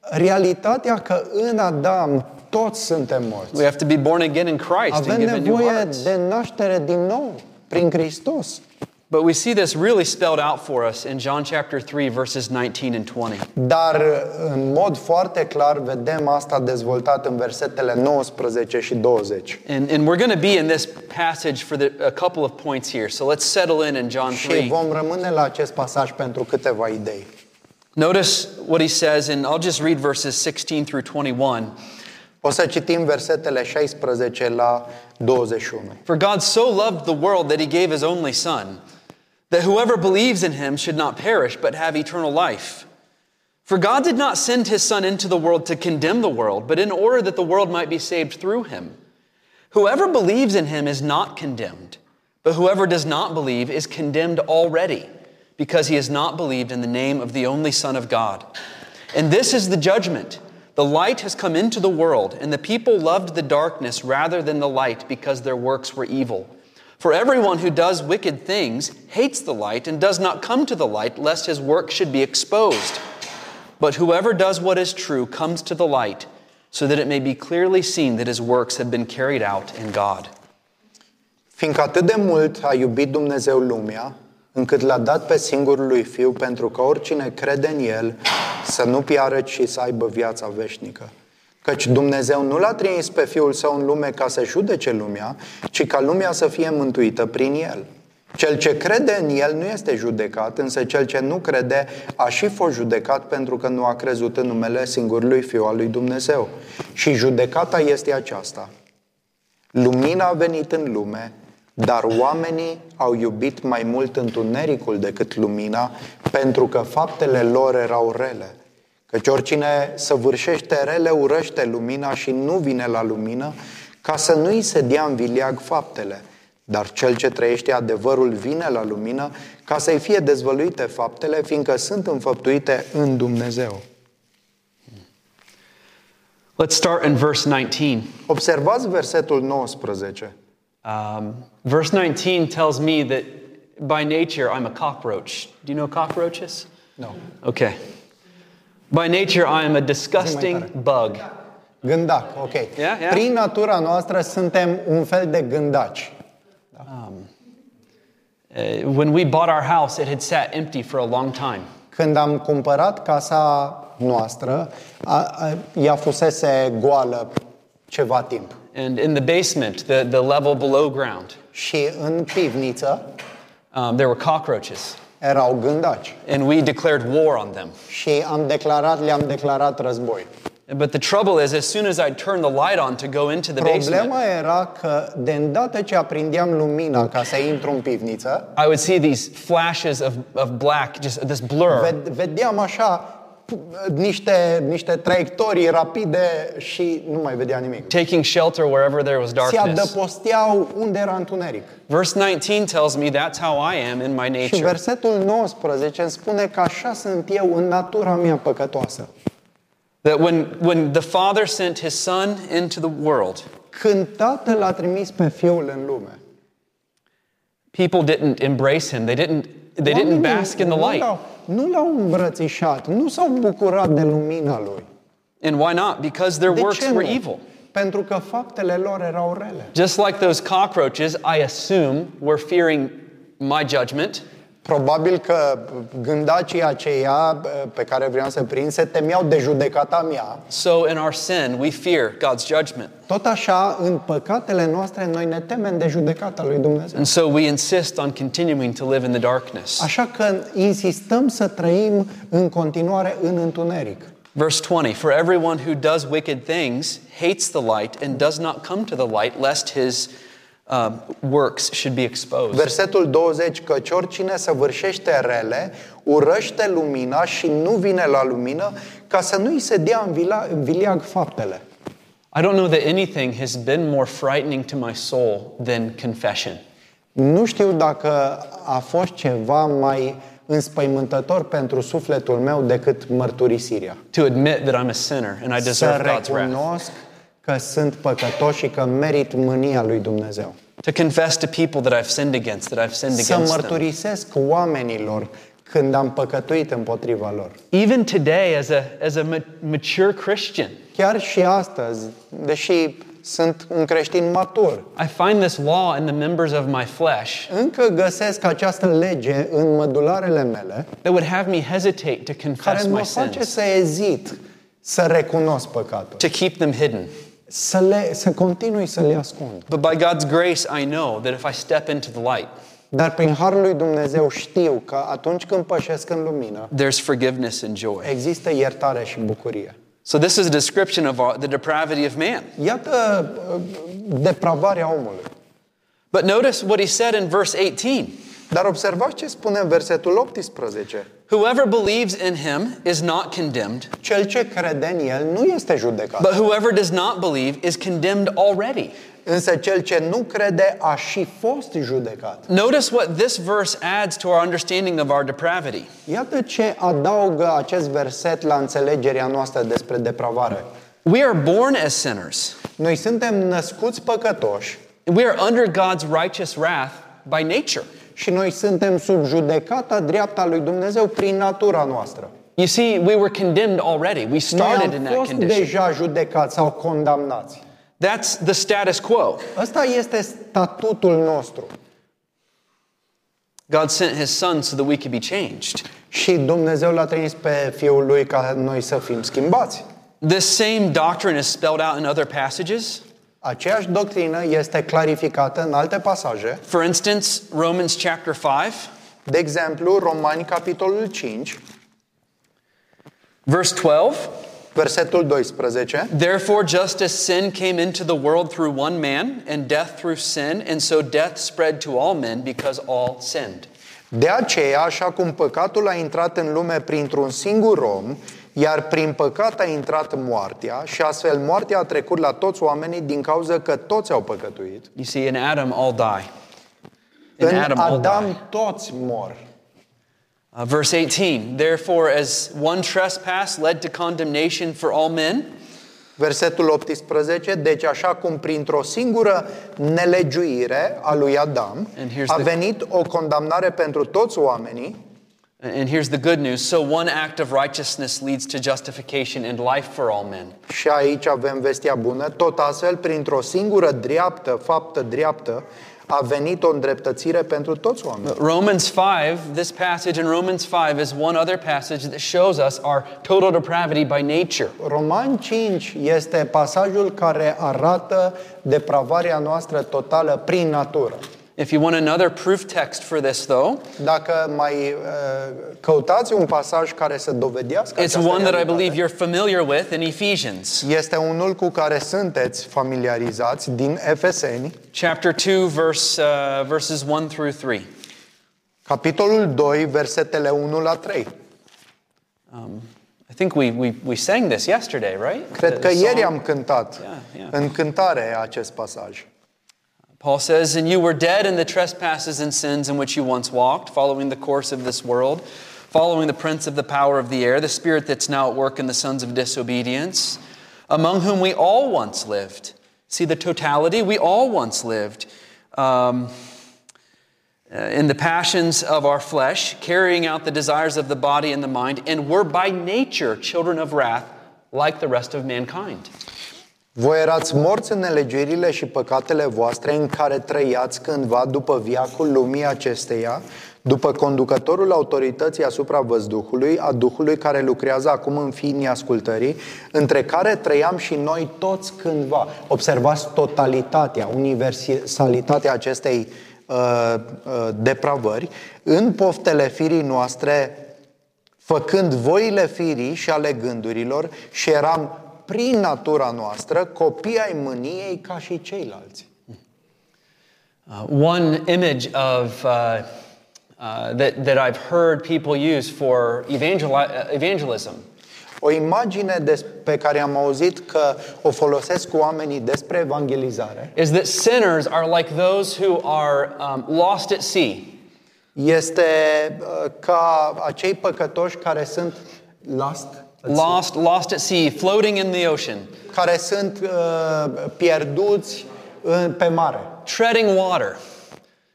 realitatea că în Adam toți suntem morți. We have to be born again in Christ and Avem given new nevoie hearts. de naștere din nou prin Hristos. But we see this really spelled out for us in John chapter 3, verses 19 and 20. Dar în mod foarte clar vedem asta dezvoltat în versetele 19 și 20. And, and we're going to be in this passage for the, a couple of points here. So let's settle in in John 3. Și 3. vom rămâne la acest pasaj pentru câteva idei. Notice what he says, and I'll just read verses 16 through 21. O să citim versetele 16 la 21. For God so loved the world that he gave his only Son, that whoever believes in him should not perish, but have eternal life. For God did not send his Son into the world to condemn the world, but in order that the world might be saved through him. Whoever believes in him is not condemned, but whoever does not believe is condemned already, because he has not believed in the name of the only Son of God. And this is the judgment. The light has come into the world, and the people loved the darkness rather than the light because their works were evil. For everyone who does wicked things hates the light and does not come to the light, lest his work should be exposed. But whoever does what is true comes to the light, so that it may be clearly seen that his works have been carried out in God. Fiindcă atât de mult a iubit Dumnezeu lumea, încât l-a dat pe singurul lui Fiu pentru că oricine crede în El să nu piară, ci să aibă viața veșnică. Căci Dumnezeu nu l-a trimis pe Fiul Său în lume ca să judece lumea, ci ca lumea să fie mântuită prin El. Cel ce crede în El nu este judecat, însă cel ce nu crede a și fost judecat pentru că nu a crezut în numele singurului Fiu al lui Dumnezeu. Și judecata este aceasta. Lumina a venit în lume, dar oamenii au iubit mai mult întunericul decât lumina, pentru că faptele lor erau rele. Căci oricine săvârșește rele urăște lumina și nu vine la lumină, ca să nu îi se dea în vileag faptele. Dar cel ce trăiește adevărul vine la lumină, ca să-i fie dezvăluite faptele, fiindcă sunt înfăptuite în Dumnezeu. Let's start in verse 19. Observați versetul 19. Um, verse 19 tells me that by nature I'm a cockroach. Do you know cockroaches? No. Okay. By nature I am a disgusting bug. Gândac, ok. Yeah, yeah. Prin natura noastră suntem un fel de gândaci. Uh, when we bought our house, it had sat empty for a long time. Când am cumpărat casa noastră, a, a, ea fusese goală ceva timp. And in the basement, the, the level below ground, Și în pivniță um, there were cockroaches. Erau gândaci. And we declared war on them. Și am declarat, le-am declarat război. But the trouble is, as soon as I turned the light on to go into the basement, Problema era că de îndată ce aprindeam lumina ca să intru în pivniță, I would see these flashes of, of black, just this blur. ved- vedeam așa p- niște, niște traiectorii rapide și nu mai vedea nimic. taking shelter wherever there was Se darkness. adăposteau unde era întuneric. Verse 19 tells me that's how I am in my Și nature. versetul 19 îmi spune că așa sunt eu în natura mea păcătoasă. That when, when the Father sent his Son into the world, Când Tatăl a trimis pe Fiul în lume, people didn't embrace him. They didn't, they didn't oamenii bask in the nu light. L-au- Nu l-au îmbrățișat, nu s-au bucurat de lumina lui. And why not? Because their De works ce were nu? evil. Pentru că faptele lor erau rele. Just like those cockroaches, I assume, were fearing my judgment. Probabil că gândacii aceia pe care vreau să prind se temeau de judecata mea. So in our sin, we fear God's judgment. Tot așa, în păcatele noastre, noi ne temem de judecata lui Dumnezeu. And so we insist on continuing to live in the darkness. Așa că insistăm să trăim în continuare în întuneric. Verse 20 For everyone who does wicked things hates the light and does not come to the light, lest his uh, works should be exposed. Versetul 20, căci oricine săvârșește rele, urăște lumina și nu vine la lumină ca să nu-i se dea în vila- în vileag faptele. I don't know that anything has been more frightening to my soul than confession. Nu știu dacă a fost ceva mai înspăimântător pentru sufletul meu decât mărturisirea. To admit that I'm a sinner and I Să deserve God's wrath. recunosc că sunt păcătos și că merit mânia lui Dumnezeu. To confess to people that I've sinned against, that I've sinned Să against them. mărturisesc oamenilor când am păcătuit împotriva lor. Even today, as a, as a ma- mature Christian, Chiar și astăzi, deși sunt un creștin matur, I find this law in the members of my flesh încă găsesc această lege în mădularele mele that would have me hesitate to care confess mă my face sins, să ezit să recunosc păcatul, to keep them hidden. Să, le, să continui să le ascund. But by God's grace, I know that if I step into the light, Dar prin Harul lui Dumnezeu știu că atunci când pășesc în lumină, there's forgiveness and joy. există iertare și bucurie. So, this is a description of our, the depravity of man. Iată uh, depravarea omului. But notice what he said in verse 18 Dar observați ce spune în versetul 18. Whoever believes in him is not condemned, Cel ce crede în el nu este judecat. but whoever does not believe is condemned already. Însă cel ce nu crede a și fost judecat. Notice what this verse adds to our understanding of our depravity. Iată ce adaugă acest verset la înțelegerea noastră despre depravare. We are born as sinners. Noi suntem născuți păcătoși We are under God's righteous wrath by nature. Și noi suntem sub judecata dreapta lui Dumnezeu prin natura noastră. You see, we were condemned already. We Noi started in am that fost condition. deja judecați sau condamnați. That's the status quo. Ăsta este statutul nostru. God sent his son so that we could be changed. Și Dumnezeu l-a trimis pe Fiul Lui ca noi să fim schimbați. This same doctrine is spelled out in other passages. Aceeași doctrină este clarificată în alte pasaje. For instance, Romans chapter 5, De exemplu, Romani, capitolul 5, verse 12. versetul 12. Therefore, just as sin came into the world through one man, and death through sin, and so death spread to all men because all sinned. De aceea, așa cum păcatul a intrat în lume printr-un singur om, iar prin păcat a intrat moartea și astfel moartea a trecut la toți oamenii din cauza că toți au păcătuit. You see, in Adam, all die. In În Adam, all die. Adam toți mor. Uh, verse 18 Therefore, as one trespass led to condemnation for all men, Versetul 18, deci așa cum printr-o singură nelegiuire a lui Adam And here's a the- venit o condamnare pentru toți oamenii, And here's the good news. So one act of righteousness leads to justification and life for all men. și aici avem vestea bună, tot astfel, printr-o singură dreaptă, faptă dreaptă, a venit o îndreptățire pentru toți oamenii. Romans 5, this passage in Romans 5 is one other passage that shows us our total depravity by nature. Roman 5 este pasajul care arată depravarea noastră totală prin natură. If you want another proof text for this, though, Dacă mai uh, căutați un pasaj care să dovedească it's această one that I realitate, believe you're familiar with in Ephesians. este unul cu care sunteți familiarizați din Efeseni, Chapter 2, verse, uh, verses 1 through 3. capitolul 2, versetele 1 la 3. I think we, we, we sang this yesterday, right? Cred The că ieri song. am cântat Yeah, yeah. în cântare acest pasaj. Paul says, And you were dead in the trespasses and sins in which you once walked, following the course of this world, following the prince of the power of the air, the spirit that's now at work in the sons of disobedience, among whom we all once lived. See the totality? We all once lived. Um, uh, in the passions of our flesh, carrying out the desires of the body and the mind, and were by nature children of wrath, like the rest of mankind. Voi erați morți în nelegiuirile și păcatele voastre în care trăiați cândva după viacul lumii acesteia, după conducătorul autorității asupra văzduhului, a Duhului care lucrează acum în fiii neascultării, între care trăiam și noi toți cândva. Observați totalitatea, universalitatea acestei uh, uh, depravări în poftele firii noastre făcând voile firii și ale gândurilor și eram prin natura noastră copii ai mâniei ca și ceilalți. Uh, one image of uh, uh, that, that I've heard people use for evangel- uh, evangelism O imagine des- pe care am auzit că o folosesc cu oamenii despre evangelizare is that sinners are like those who are um, lost at sea. este uh, ca acei păcătoși care sunt lost, Lost, lost at sea, floating in the ocean, care sunt uh, pierduți în, pe mare, treading water,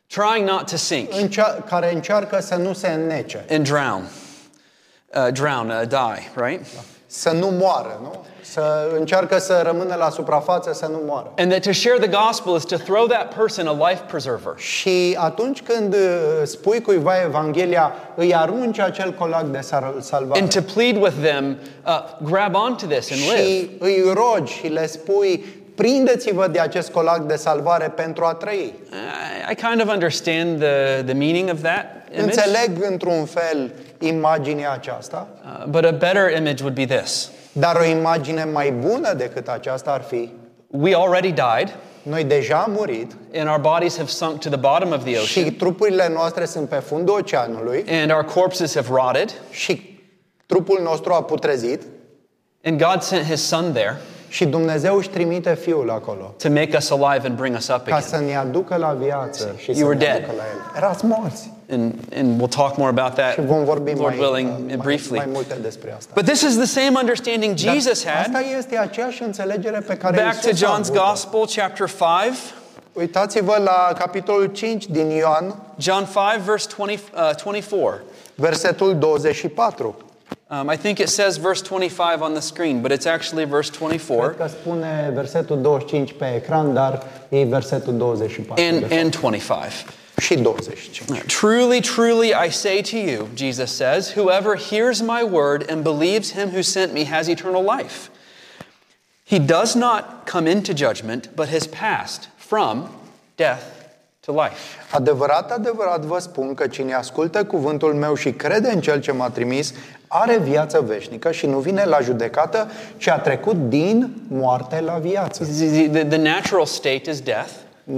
trying not to sink încea- care încearcă să nu se înnece, and drown. Uh, drown, uh, die, right? să nu moară, nu? Să încearcă să rămână la suprafață, să nu moară. And that to share the gospel is to throw that person a life preserver. Și atunci când uh, spui cuiva Evanghelia, îi arunci acel colac de sar- salvare. And to plead with them, uh, grab onto this and live. Și îi rogi și le spui, prindeți-vă de acest colac de salvare pentru a trăi. I, I kind of understand the, the meaning of that image. Înțeleg într-un fel imaginea aceasta, Uh, but a better image would be this dar o imagine mai bună decât aceasta ar fi, We already died, noi deja am murit and our bodies have sunk to the bottom of the ocean, și trupurile noastre sunt pe fundul oceanului and our corpses have rotted, și trupul nostru a putrezit. And God sent His Son there și Dumnezeu își trimite Fiul acolo. to make us alive and bring us up ca again. să ne aducă la viață și You să were ne dead. aducă la El. Erați morți. And, and we'll talk more about that, Și vom vorbi Lord mai, willing, mai, briefly. mai multe despre asta. But this is the same understanding Dar Jesus Asta had. este aceeași înțelegere pe care Back to Iisus a John's avut-o. Gospel, chapter 5. Uitați-vă la capitolul 5 din Ioan, John 5, verse 20, uh, 24. versetul 24. Um, I think it says verse 25 on the screen, but it's actually verse 24 Cred că spune versetul 25 pe ecran, dar e versetul 24. and, and 25. și 25. Truly, truly, I say to you, Jesus says, whoever hears my word and believes him who sent me has eternal life. He does not come into judgment, but has passed from death to life. Adevărat, adevărat vă spun că cine ascultă cuvântul meu și crede în cel ce m-a trimis, are viață veșnică și nu vine la judecată, ci a trecut din moarte la viață. The, the, the natural state is death,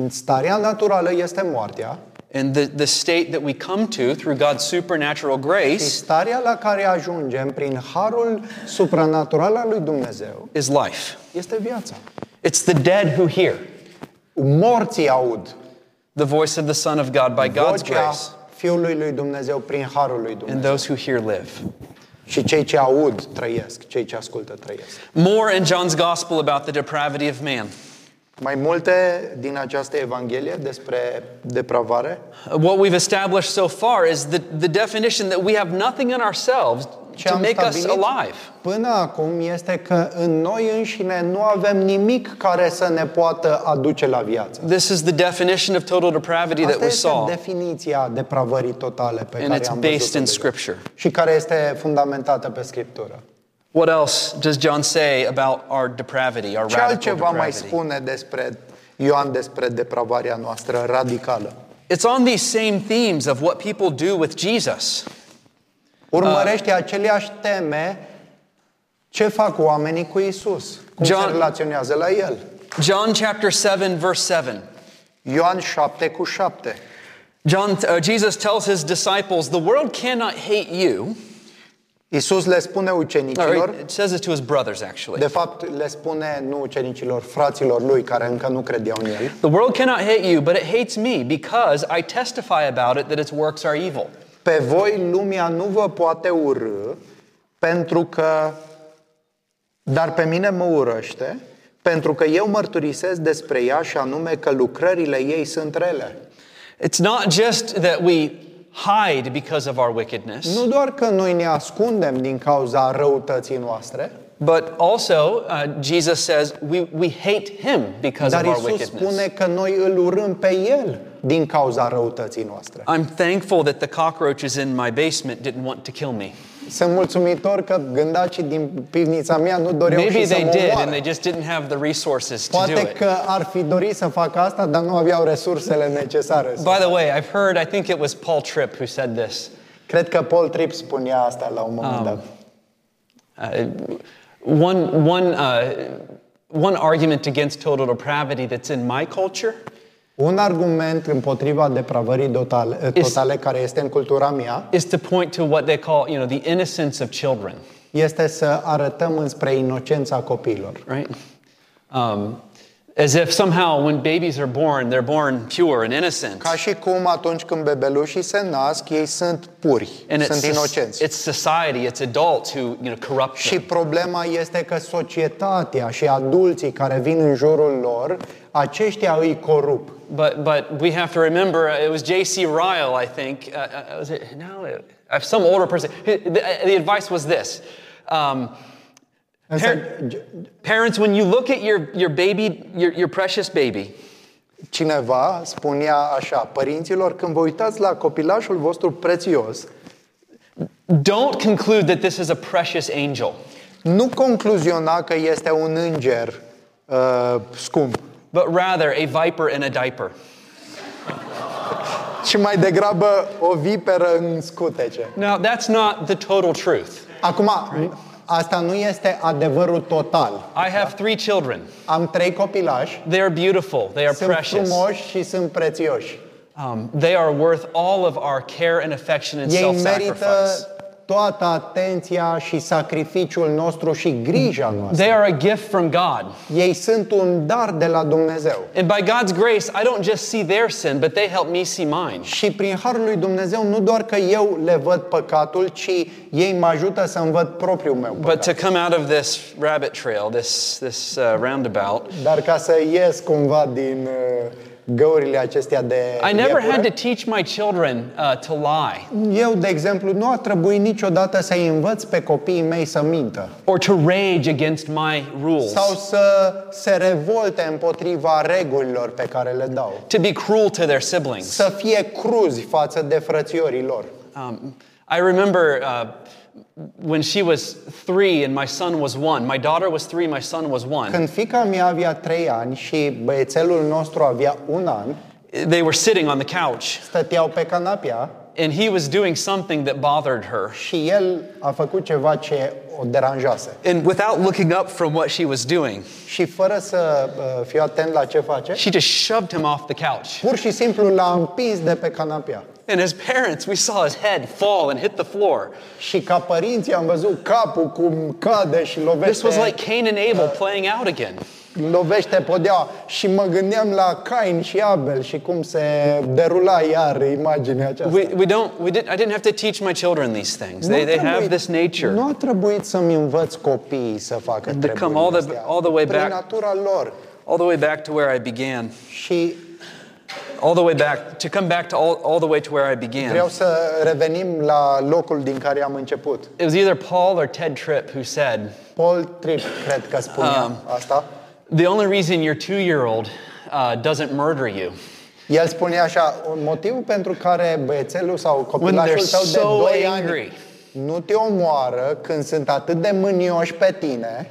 Starea naturală este moartea and the, the state that we come to through God's supernatural și grace starea la care ajungem prin harul supranatural al lui Dumnezeu is life. este viața. It's the dead who hear Morții aud the voice of the Son of God by God's vocea grace, Fiului lui Dumnezeu prin harul lui and Dumnezeu. those who hear live. Și cei ce aud trăiesc, cei ce ascultă trăiesc. More in John's gospel about the depravity of man. Mai multe din această evanghelie despre depravare. What we've established so far is the, the definition that we have nothing in ourselves Ce to am make us stabilit alive. până acum este că în noi înșine nu avem nimic care să ne poată aduce la viață. This is the definition of total depravity that Asta we este saw, definiția depravării totale pe and care it's am based văzut-o in deja. Scripture. și care este fundamentată pe Scriptură. What else does John say about our depravity, our Ce radical altceva mai depravity? spune despre Ioan despre depravarea noastră radicală? It's on these same themes of what people do with Jesus. Urmărește aceleași teme ce fac oamenii cu Isus, cum John- se relaționează la El. John chapter 7, verse 7. Ioan 7 cu 7. John, uh, Jesus tells his disciples, The world cannot hate you. Isus le spune Or ucenicilor, it says it to his brothers, actually. de fapt le spune nu ucenicilor, fraților lui care încă nu credeau în El. The world cannot hate you, but it hates me because I testify about it that its works are evil. Pe voi lumea nu vă poate urâ pentru că dar pe mine mă urăște pentru că eu mărturisesc despre ea și anume că lucrările ei sunt rele. It's not just that we hide because of our wickedness, Nu doar că noi ne ascundem din cauza răutății noastre, but also uh, Jesus says we, we hate him because dar of our Isus wickedness. spune că noi îl urâm pe El din cauza răutății noastre. I'm thankful that the cockroaches in my basement didn't want to kill me. Sunt mulțumitor că gândacii din pivnița mea nu doreau Maybe și să they mă did, and omoare. they just didn't have the resources to do Poate it. că ar fi dorit să facă asta, dar nu aveau resursele necesare. să- By the way, I've heard, I think it was Paul Tripp who said this. Cred că Paul Tripp spunea asta la un moment dat. Uh, one, one, uh, one argument against total depravity that's in my culture Un argument împotriva depravării totale, totale care este în cultura mea is to point to what they call, you know, the innocence of children, este să arătăm înspre inocența copiilor. right? Um, as if somehow when babies are born, they're born pure and innocent. Ca și cum atunci când bebelușii se nasc, ei sunt puri, And sunt it's, inocenți. it's society, it's adults who, you know, corrupt Și them. problema este că societatea și adulții care vin în jurul lor, aceștia îi corup. But, but we have to remember, uh, it was J.C. Ryle, I think. Uh, uh, was it? No, it, uh, some older person. The, the advice was this. Um, Însă, Par- parents, when you look at your, your baby, your, your precious baby, cineva spunea așa, părinților, când vă uitați la copilașul vostru prețios, don't conclude that this is a precious angel, nu concluziona că este un înger uh, scump, but rather a viper in a diaper. ci mai degrabă o viperă în scutece. Now, that's not the total truth. Acum, asta nu este adevărul total. I have three children. Am trei copilași, They are beautiful, they are sunt precious. frumoși și sunt prețioși. Um, they are worth all of our care and affection and Ei self merită sacrifice. Toată atenția și sacrificiul nostru și grija noastră. They are a gift from God. Ei sunt un dar de la Dumnezeu. And by God's grace, I don't just see their sin, but they help me see mine. Și prin harul lui Dumnezeu nu doar că eu le văd păcatul, ci ei mă ajută să-mi văd propriul meu But păcat. to come out of this rabbit trail, this, this uh, roundabout, Dar ca să ies cumva din uh, găurile acestea de I never had iepure, to teach my children uh, to lie eu, de exemplu, nu a trebuit niciodată să-i învăț pe copiii mei să mintă or to rage against my rules, sau să se revolte împotriva regulilor pe care le dau. to be cruel to their siblings. Să fie cruzi față de frățiorii lor. Um, I remember uh, when she was three and my son was one. My daughter was three, my son was one. Când fica mea avea trei ani și băiețelul nostru avea un an, They were sitting on the couch, stăteau pe canapea and he was doing something that bothered her. și el a făcut ceva ce o deranjase. And without looking up from what she was doing, Și fără să uh, fiu atent la ce face, she just shoved him off the couch. pur și simplu l-a împins de pe canapea. And as parents, we saw his head fall and hit the floor. Și ca părinți am văzut capul cum cade și This lovește was like Cain and Abel playing out again. lovește podeaua și mă gândeam la Cain și Abel și cum se derula iar imaginea aceasta. We, we don't, we did, I didn't have to teach my children these things. They, Nu a they have trebuit- this nature. Nu a trebuit să-mi învăț copiii să facă They treburile come all the- astea. all the way Prin back. natura lor. All the way back to where I began. Și All the way back, to come back to all, all the way to where I began. vreau să revenim la locul din care am început. It was either Paul or Ted Tripp who said, Paul Tripp, cred că spunea Um, asta. The only reason your two year old uh, doesn't murder you El spunea așa, un motiv pentru care băiețelul sau copilașul they're tău de so 2 angry. ani nu te omoară când sunt atât de mânioși pe tine,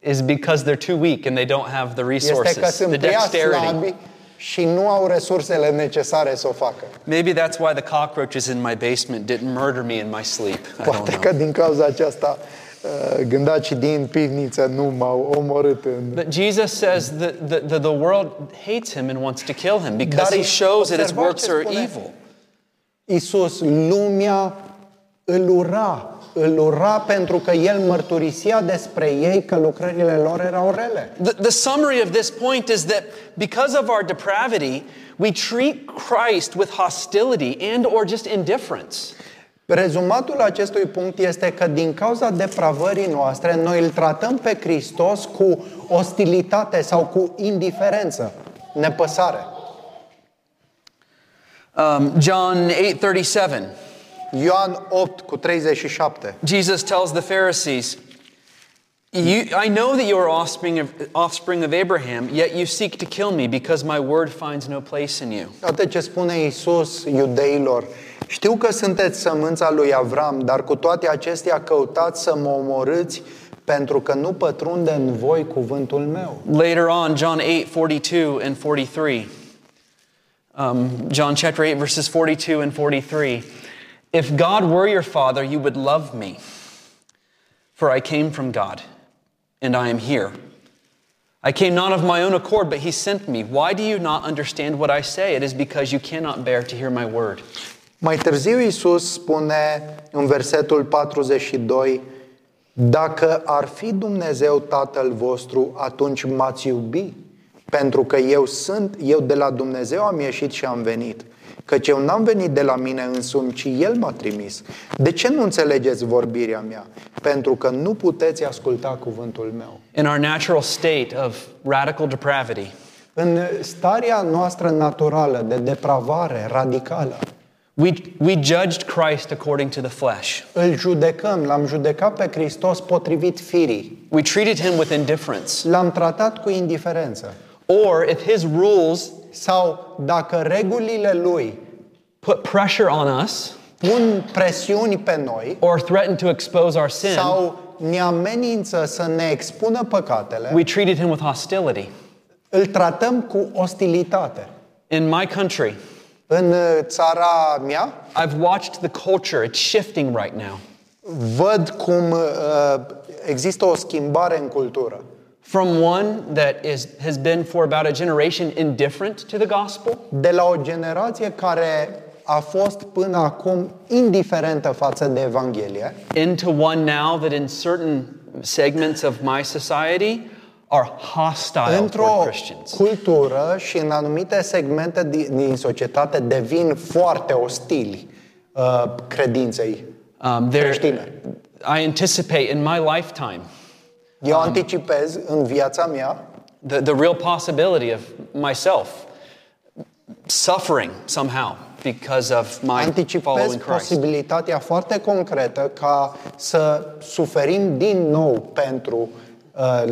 is because they're too weak and they don't have the este că resources, sunt the prea dexterity. slabi și nu au resursele necesare să o facă. Maybe that's why the cockroaches in my basement didn't murder me in my sleep. I don't Poate know. că din cauza aceasta uh, gândacii din pivniță nu m-au omorât în... But Jesus says that the, the, the world hates him and wants to kill him because Dar he shows that his observați works ce are spune. evil. Iisus, lumea îl ura, îl ura pentru că el mărturisea despre ei că lucrările lor erau rele. The, the summary of this point is that because of our depravity, we treat Christ with hostility and or just indifference. Rezumatul acestui punct este că din cauza depravării noastre, noi îl tratăm pe Hristos cu ostilitate sau cu indiferență, nepăsare. Um, John 8:37. Ioan 8 cu 37. Jesus tells the Pharisees, you, I know that you are offspring of, offspring of Abraham, yet you seek to kill me because my word finds no place in you. Iată ce spune Iisus iudeilor. Știu că sunteți sămânța lui Avram, dar cu toate acestea căutați să mă omorâți pentru că nu pătrunde în voi cuvântul meu. Later on, John 8, 42 and 43. Um, John chapter 8, verses 42 and 43. If God were your father, you would love me, for I came from God, and I am here. I came not of my own accord, but he sent me. Why do you not understand what I say? It is because you cannot bear to hear my word. Mai târziu Iisus spune în versetul 42, Dacă ar fi Dumnezeu Tatăl vostru, atunci m-ați iubi, pentru că eu sunt, eu de la Dumnezeu am ieșit și am venit. Căci eu n-am venit de la mine însumi, ci El m-a trimis. De ce nu înțelegeți vorbirea mea? Pentru că nu puteți asculta cuvântul meu. In our natural state of radical depravity, În starea noastră naturală de depravare radicală, we, we judged Christ according to the flesh. îl judecăm, l-am judecat pe Hristos potrivit firii. We treated him with indifference. L-am tratat cu indiferență. Or if his rules Sau dacă regulile lui put pressure on us pun presiuni pe noi or threaten to expose our sin, sau ne amenință să ne expună păcatele, we treated him with hostility. îl tratăm cu ostilitate. In my country, În uh, țara mea I've watched the culture, it's shifting right now. văd cum uh, există o schimbare în cultură. From one that is, has been for about a generation indifferent to the gospel De la o generație care a fost până acum indiferentă față de Evanghelie, into one now that in certain segments of my society are hostile într-o toward Christians. cultură și în anumite segmente din, din societate devin foarte ostili uh, credinței Um, there, creștine. I anticipate in my lifetime Eu anticipez în viața mea the, the real possibility of myself suffering somehow because of my anticipez following Christ. posibilitatea foarte concretă ca să suferim din nou pentru uh,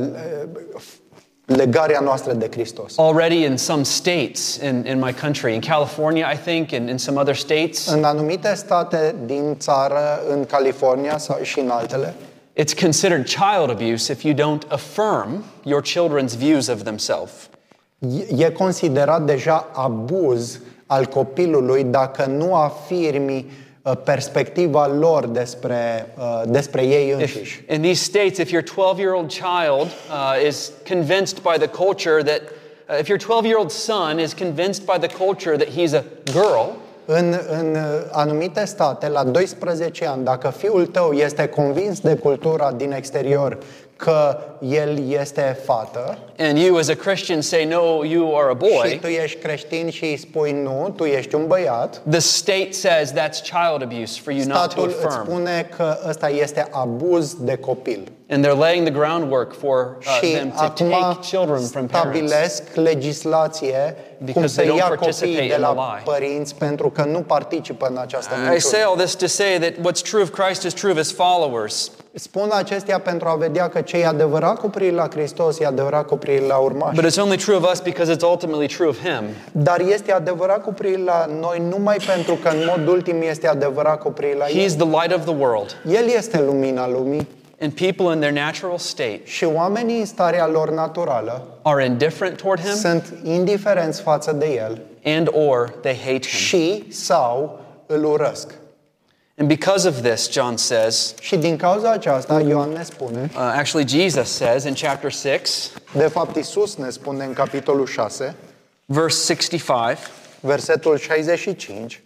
legarea noastră de Hristos. Already in some states in, in my country, in California, I think, and in some other states, În anumite state din țară, în California sau și în altele, it's considered child abuse if you don't affirm your children's views of themselves. e considerat deja abuz al copilului dacă nu afirmi uh, perspectiva lor despre, uh, despre ei înșiși. If, in these states, if your 12 year old child uh, is convinced by the culture that, uh, if your 12 year old son is convinced by the culture that he's a girl, În, în uh, anumite state, la 12 ani, dacă fiul tău este convins de cultura din exterior că el este fată and you as a Christian say, no, you are a și boy, tu ești creștin și îi spui nu, tu ești un băiat, the state says that's child abuse for you not to statul îți affirm. spune că ăsta este abuz de copil. And they're laying the groundwork for uh, și them to acum take children from parents. stabilesc legislație cum Because să they don't ia participate copiii de in the la lie. părinți pentru că nu participă în această I say minciună. all this to say that what's true of Christ is true of his followers. Spun acestea pentru a vedea că ce e adevărat cu privire la Hristos e adevărat cu privire la urmași. But it's only true of us because it's ultimately true of him. Dar este adevărat cu privire la noi numai pentru că în mod ultim este adevărat cu privire la He's El. the light of the world. El este lumina lumii And people in their natural state și oamenii în starea lor naturală are indifferent toward him sunt indiferenți față de El and or they hate him. și sau îl urăsc. And because of this, John says, Și din cauza aceasta, Ioan ne spune, uh, actually Jesus says in chapter 6, de fapt Isus ne spune în capitolul 6, verse 65, versetul 65,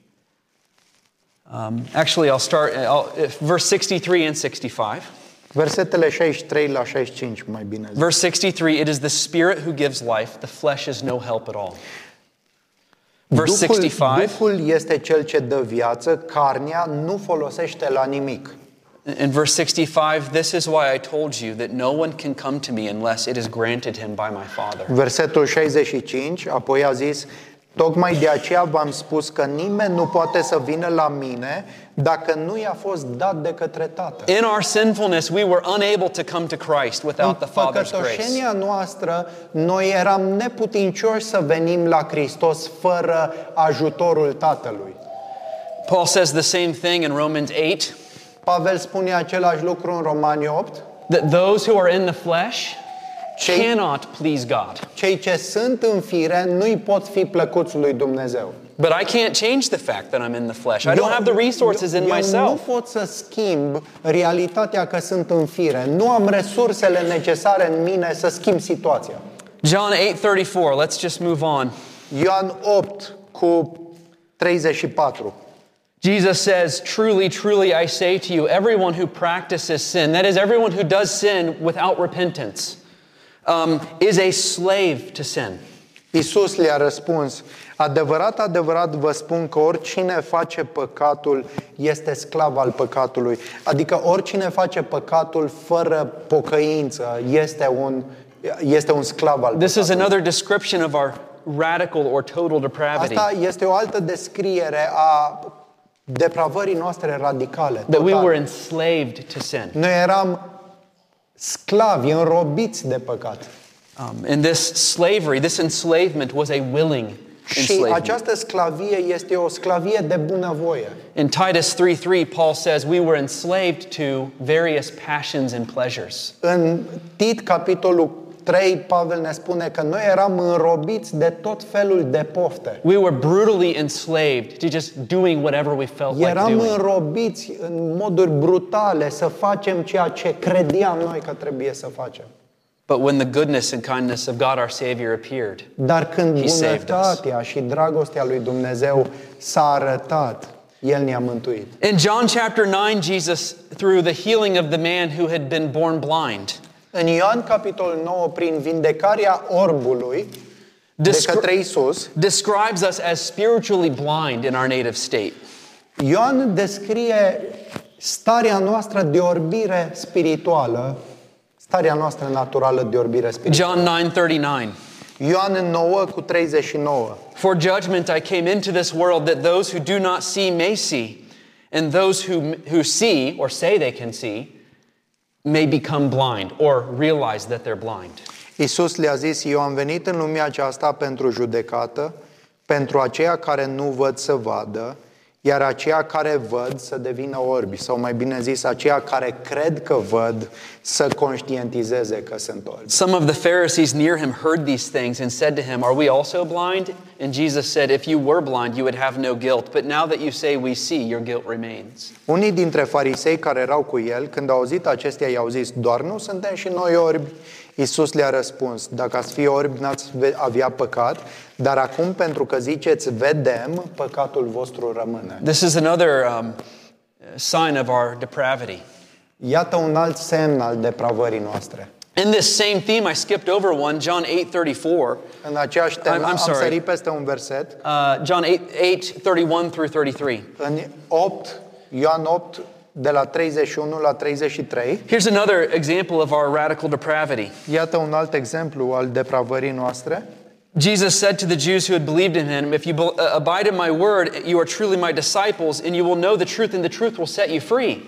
um, actually I'll start, I'll, verse 63 and 65. versetele 63 la 65 mai bine zis. Verse 63 It is the Spirit who gives life, the flesh is no help at all. Verse Duhul, 65 Duhul este cel ce dă viață, carnea nu folosește la nimic. In verse 65, this is why I told you that no one can come to me unless it is granted him by my Father. Versetul 65, apoi a zis, tocmai de aceea v-am spus că nimeni nu poate să vină la mine dacă nu i-a fost dat de către Tatăl. In our sinfulness, we were unable to come to Christ without the În Father's grace. păcătoșenia noastră, noi eram neputincioși să venim la Hristos fără ajutorul Tatălui. Paul says the same thing in Romans 8 Pavel spune același lucru în Romani 8, that those who are in the flesh Cei- cannot please God. cei ce sunt în fire nu-i pot fi plăcuți lui Dumnezeu. But I can't change the fact that I'm in the flesh. I don't have the resources in eu myself. nu pot să schimb realitatea că sunt în fire. Nu am resursele necesare în mine să schimb situația. John 8:34. Let's just move on. Ioan 8 cu 34. Jesus says, Truly, truly, I say to you, everyone who practices sin, that is, everyone who does sin without repentance, um, is a slave to sin. Iisus le-a răspuns, adevărat, adevărat vă spun că oricine face păcatul este sclav al păcatului. Adică oricine face păcatul fără pocăință este un, este un sclav al This is păcatului. another description of our radical or total depravity. Asta este o altă descriere a depravării noastre radicale. That we totale. were enslaved to sin. Noi eram sclavi, înrobiți de păcat. Um, and this slavery, this enslavement was a willing Și enslavement. această sclavie este o sclavie de bunăvoie. In Titus 3:3, Paul says, We were enslaved to various passions and pleasures. În Tit, capitolul 3, Pavel ne spune că noi eram înrobiți de tot felul de pofte. We were brutally enslaved to just doing whatever we felt like Eram doing. înrobiți în moduri brutale să facem ceea ce credeam noi că trebuie să facem. But when the goodness and kindness of God our Savior appeared, Dar când He saved us. bunătatea și dragostea lui Dumnezeu s-a arătat, El ne-a mântuit. in John chapter 9, Jesus, through the healing of the man who had been born blind, În Ioan capitolul 9, prin vindecarea orbului de către Isus, describes us as spiritually blind in our native state. Ioan descrie starea noastră de orbire spirituală, starea noastră naturală de orbire spirituală. John 9:39. Ioan 9 cu 39. For judgment I came into this world that those who do not see may see, and those who, who see or say they can see may become blind or realize that they're blind. Isus le-a zis, eu am venit în lumea aceasta pentru judecată, pentru aceia care nu văd să vadă, iar aceia care văd să devină orbi, sau mai bine zis, aceia care cred că văd să conștientizeze că sunt orbi. Some of the Pharisees near him heard these things and said to him, Are we also blind? And Jesus said, If you were blind, you would have no guilt. But now that you say we see, your guilt remains. Unii dintre farisei care erau cu el, când au auzit acestea, i-au zis, doar nu suntem și noi orbi? Iisus le-a răspuns, dacă ați fi orbi, n-ați ve- avea păcat, dar acum, pentru că ziceți, vedem, păcatul vostru rămâne. This is another um, sign of our depravity. Iată un alt semn al depravării noastre. In this same theme, I skipped over one, John 8:34. În aceeași temă I'm- I'm am sorry. sărit peste un verset. Uh, John 8, 8, 31 through 33. În 8, Ioan 8, de la 31 la 33. Here's another example of our radical depravity. Iată un alt exemplu al depravării noastre. Jesus said to the Jews who had believed in him, If you be- uh, abide in my word, you are truly my disciples, and you will know the truth, and the truth will set you free.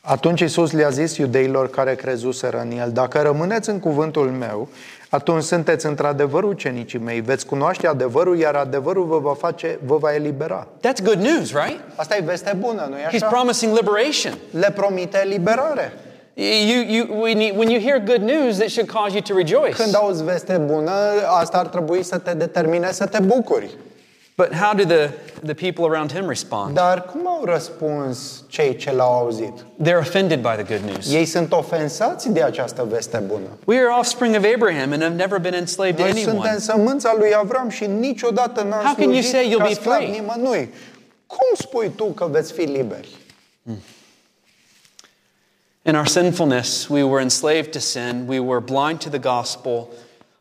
Atunci Iisus le-a zis iudeilor care crezuseră în El, dacă rămâneți în cuvântul meu, atunci sunteți într-adevăr ucenicii mei, veți cunoaște adevărul, iar adevărul vă va, face, vă va elibera. That's good news, right? Asta e veste bună, nu-i He's așa? promising liberation. Le promite eliberare. You, you, when, you, when you hear good news, it should cause you to rejoice. Când auzi veste bună, asta ar trebui să te determine să te bucuri. But how do the, the people around him respond? Dar cum au răspuns cei ce l-au auzit? They're offended by the good news. Ei sunt ofensați de această veste bună. We are offspring of Abraham and have never been enslaved to Noi anyone. suntem sămânța lui Avram și niciodată n-am How can you say you'll be free? nimănui. Cum spui tu că veți fi liberi? Hmm. In our sinfulness, we were enslaved to sin. We were blind to the gospel.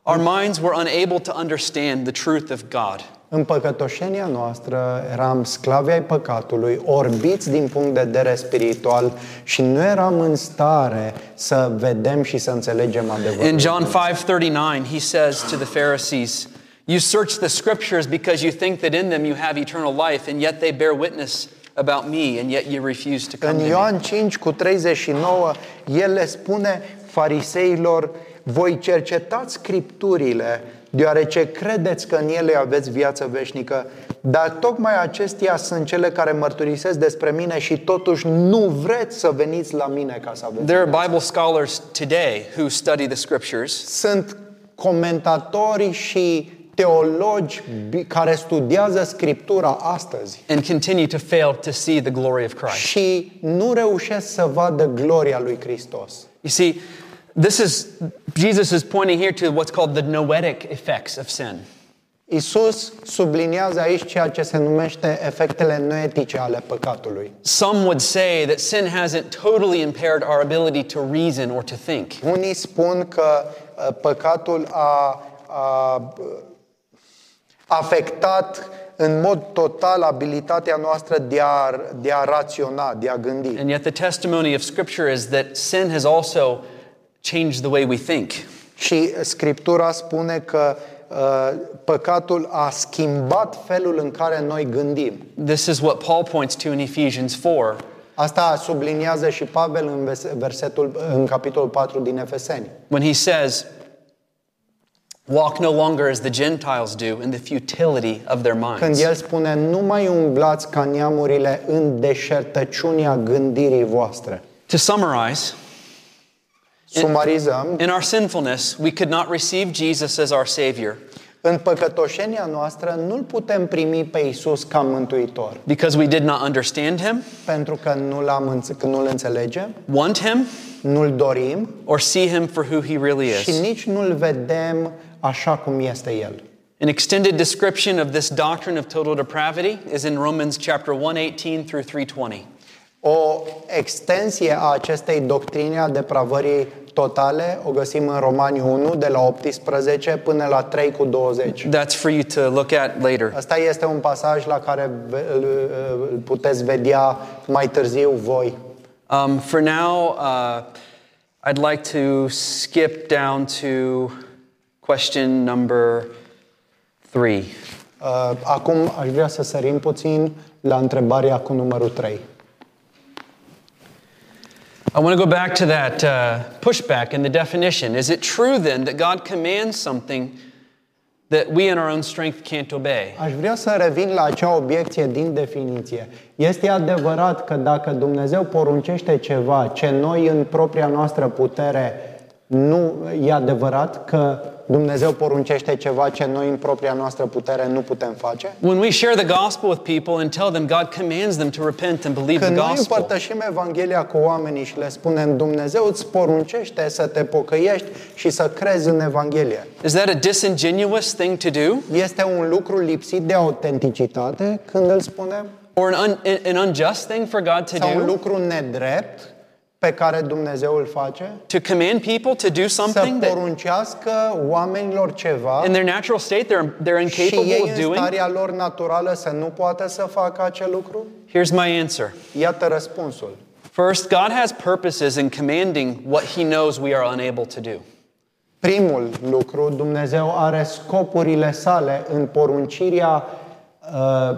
Our minds were unable to understand the truth of God. În păcătoșenia noastră eram sclavi ai păcatului, orbiți din punct de vedere spiritual și nu eram în stare să vedem și să înțelegem adevărul. In John 5:39, he says to the Pharisees, "You search the scriptures because you think that in them you have eternal life, and yet they bear witness about me, and yet you refuse to come În to me." Ioan 5 cu 39, el le spune fariseilor, voi cercetați scripturile, deoarece credeți că în ele aveți viață veșnică, dar tocmai acestea sunt cele care mărturisesc despre mine și totuși nu vreți să veniți la mine ca să aveți. There are Bible scholars today who study the scriptures Sunt comentatori și teologi bi- care studiază Scriptura astăzi and continue to fail to see the glory of Christ. și nu reușesc să vadă gloria lui Hristos. You see, this is Jesus is pointing here to what's called the noetic effects of sin. Isus subliniază aici ceea ce se numește efectele noetice ale păcatului. Some would say that sin hasn't totally impaired our ability to reason or to think. Unii spun că uh, păcatul a, a uh, afectat în mod total abilitatea noastră de a, de a raționa, de a gândi. And yet the testimony of scripture is that sin has also changed the way we think. Și Scriptura spune că uh, păcatul a schimbat felul în care noi gândim. This is what Paul points to in Ephesians 4 Asta subliniază și Pavel în vers- versetul în capitolul 4 din Efeseni. when he says, Walk no longer as the Gentiles do in the futility of their Când minds. el spune, nu mai umblați ca neamurile în deșertăciunea gândirii voastre. To summarize, Sumarizăm, in our sinfulness, we could not receive Jesus as our Savior în păcătoșenia noastră nu-L putem primi pe Isus ca mântuitor, because we did not understand Him, pentru că nu l-am înțe- că nu-L înțelegem, want Him, nu-L dorim or see Him for who He really și is. nici nu-L vedem așa cum este El. An extended description of this doctrine of total depravity is in Romans chapter 118 through 320. O extensie a acestei doctrine a depravării totale o găsim în Romani 1, de la 18 până la 3 cu 20. That's for you to look at later. Asta este un pasaj la care ve- îl, îl puteți vedea mai târziu voi. Um, for now, uh, I'd like to skip down to question number three. Uh, Acum aș vrea să sărim puțin la întrebarea cu numărul 3. I want to go back to that uh, pushback in the definition. Is it true then that God commands something that we in our own strength can't obey? Aș vrea să revin la acea obiecție din definiție. Este adevărat că dacă Dumnezeu poruncește ceva ce noi în propria noastră putere nu e adevărat că Dumnezeu poruncește ceva ce noi în propria noastră putere nu putem face? When we share the gospel with people and tell them God commands them to repent and believe Când the noi gospel, împărtășim Evanghelia cu oamenii și le spunem Dumnezeu îți poruncește să te pocăiești și să crezi în Evanghelie. is that a disingenuous thing to do? Este un lucru lipsit de autenticitate când îl spunem? or an, un, an unjust thing for God to sau un do? lucru nedrept pe care Dumnezeu îl face? To command people to do Să something that poruncească oamenilor ceva in their natural state they're, they're și incapable ei of în doing? starea lor naturală să nu poată să facă acel lucru? Here's my answer. Iată răspunsul. First, God has purposes in commanding what He knows we are unable to do. Primul lucru, Dumnezeu are scopurile sale în poruncirea uh,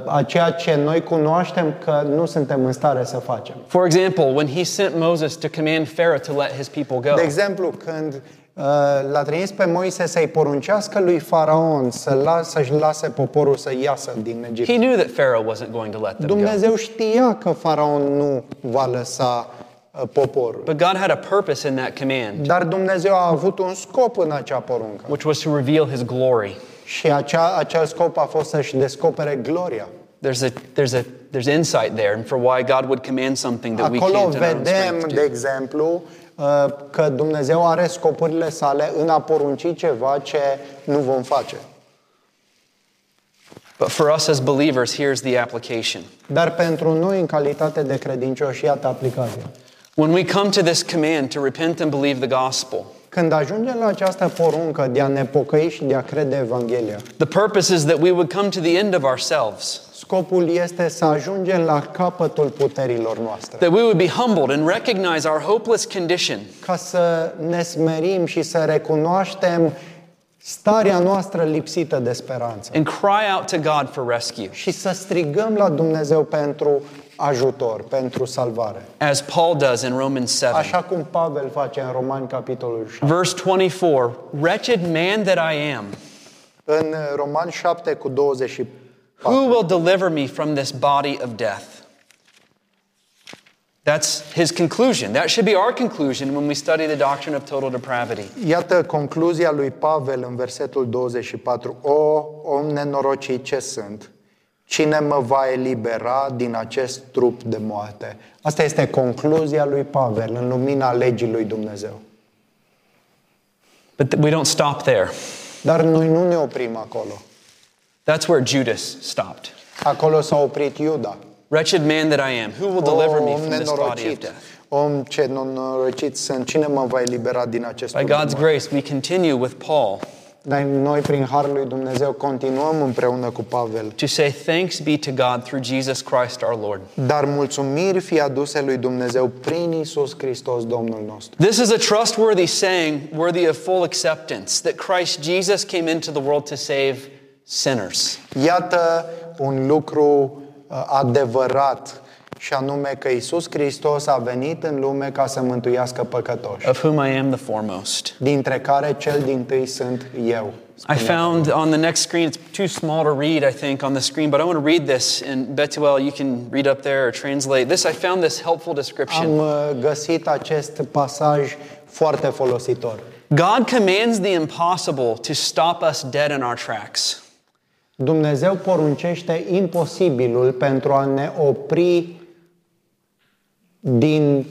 a ceea ce noi cunoaștem că nu suntem în stare să facem. For example, when He sent Moses to command Pharaoh to let His people go, De exemplu, când uh, l-a trimis pe Moise să-i poruncească lui Faraon să las, să-și lase poporul să iasă din Egipt. He knew that Pharaoh wasn't going to let them go. Dumnezeu știa că Faraon nu va lăsa uh, poporul. But God had a purpose in that command, Dar Dumnezeu a avut un scop în acea poruncă. which was to reveal His glory. Și acea, acel scop a fost să-și descopere gloria. There's a there's a there's insight there for why God would command something that we Acolo can't in our own vedem, strength de do. exemplu, uh, că Dumnezeu are scopurile sale în a porunci ceva ce nu vom face. But for us as believers, here's the application. Dar pentru noi, în calitate de credincioși, iată aplicația. When we come to this command to repent and believe the gospel, Când ajungem la această poruncă de a ne pocăi și de a crede Evanghelia, the purpose is that we would come to the end of ourselves, scopul este să ajungem la capătul puterilor noastre. that we would be humbled and recognize our hopeless condition, Ca să ne smerim și să recunoaștem starea noastră lipsită de speranță. and cry out to God for rescue. Și să strigăm la Dumnezeu pentru ajutor, pentru salvare. As Paul does in Romans 7. Așa cum Pavel face în Romani, capitolul 7. Verse 24 Wretched man that I am, În Romani 7 cu 24. who will deliver me from this body of death? That's his conclusion. That should be our conclusion when we study the doctrine of total depravity. Iată concluzia lui Pavel în versetul 24. O, om nenorocit ce sunt, cine mă va elibera din acest trup de moarte? Asta este concluzia lui Pavel în lumina legii lui Dumnezeu. But th- we don't stop there. Dar noi nu ne oprim acolo. That's where Judas stopped. Acolo s-a oprit Iuda. Wretched man that I am, who will deliver me om from this body of nenorocit, death? om ce nenorocit sunt, cine mă va elibera din acest By trup de God's moarte? grace, we continue with Paul Dar noi, prin Harul lui Dumnezeu, continuăm împreună cu Pavel. to say thanks be to God through Jesus Christ our Lord. Dar mulțumiri fi aduse lui Dumnezeu prin Isus Hristos, Domnul nostru. This is a trustworthy saying, worthy of full acceptance, that Christ Jesus came into the world to save sinners. Iată un lucru uh, adevărat și anume că Isus Hristos a venit în lume ca să mântuiască păcătoși, of whom I am the foremost. dintre care cel din tâi sunt eu. I found on the next screen, it's too small to read, I think, on the screen, but I want to read this. And Betuel, you can read up there or translate this. I found this helpful description. Am uh, găsit acest pasaj foarte folositor. God commands the impossible to stop us dead in our tracks. Dumnezeu poruncește imposibilul pentru a ne opri din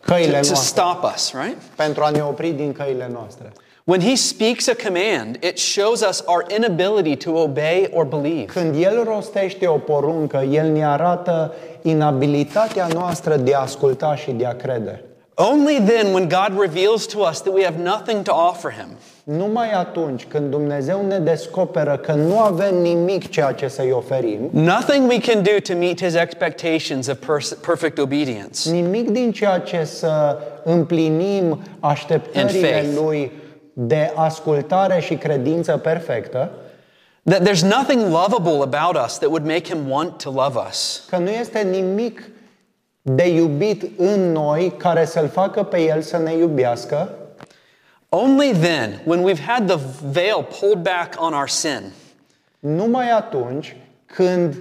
căile To, to noastre. stop us, right? Pentru a ne opri din căile noastre. When he speaks a command, it shows us our inability to obey or believe. Când El rostește o poruncă, El ne arată inabilitatea noastră de a asculta și de a crede. Only then, when God reveals to us that we have nothing to offer him, Numai atunci când Dumnezeu ne descoperă că nu avem nimic ceea ce să-i oferim, nothing we can do to meet his expectations of pers- perfect obedience, nimic din ceea ce să împlinim And așteptările faith. Lui de ascultare și credință perfectă, that there's nothing lovable about us that would make him want to love us. că nu este nimic de iubit în noi care să-L facă pe El să ne iubească, Only then, when we've had the veil pulled back on our sin, numai atunci când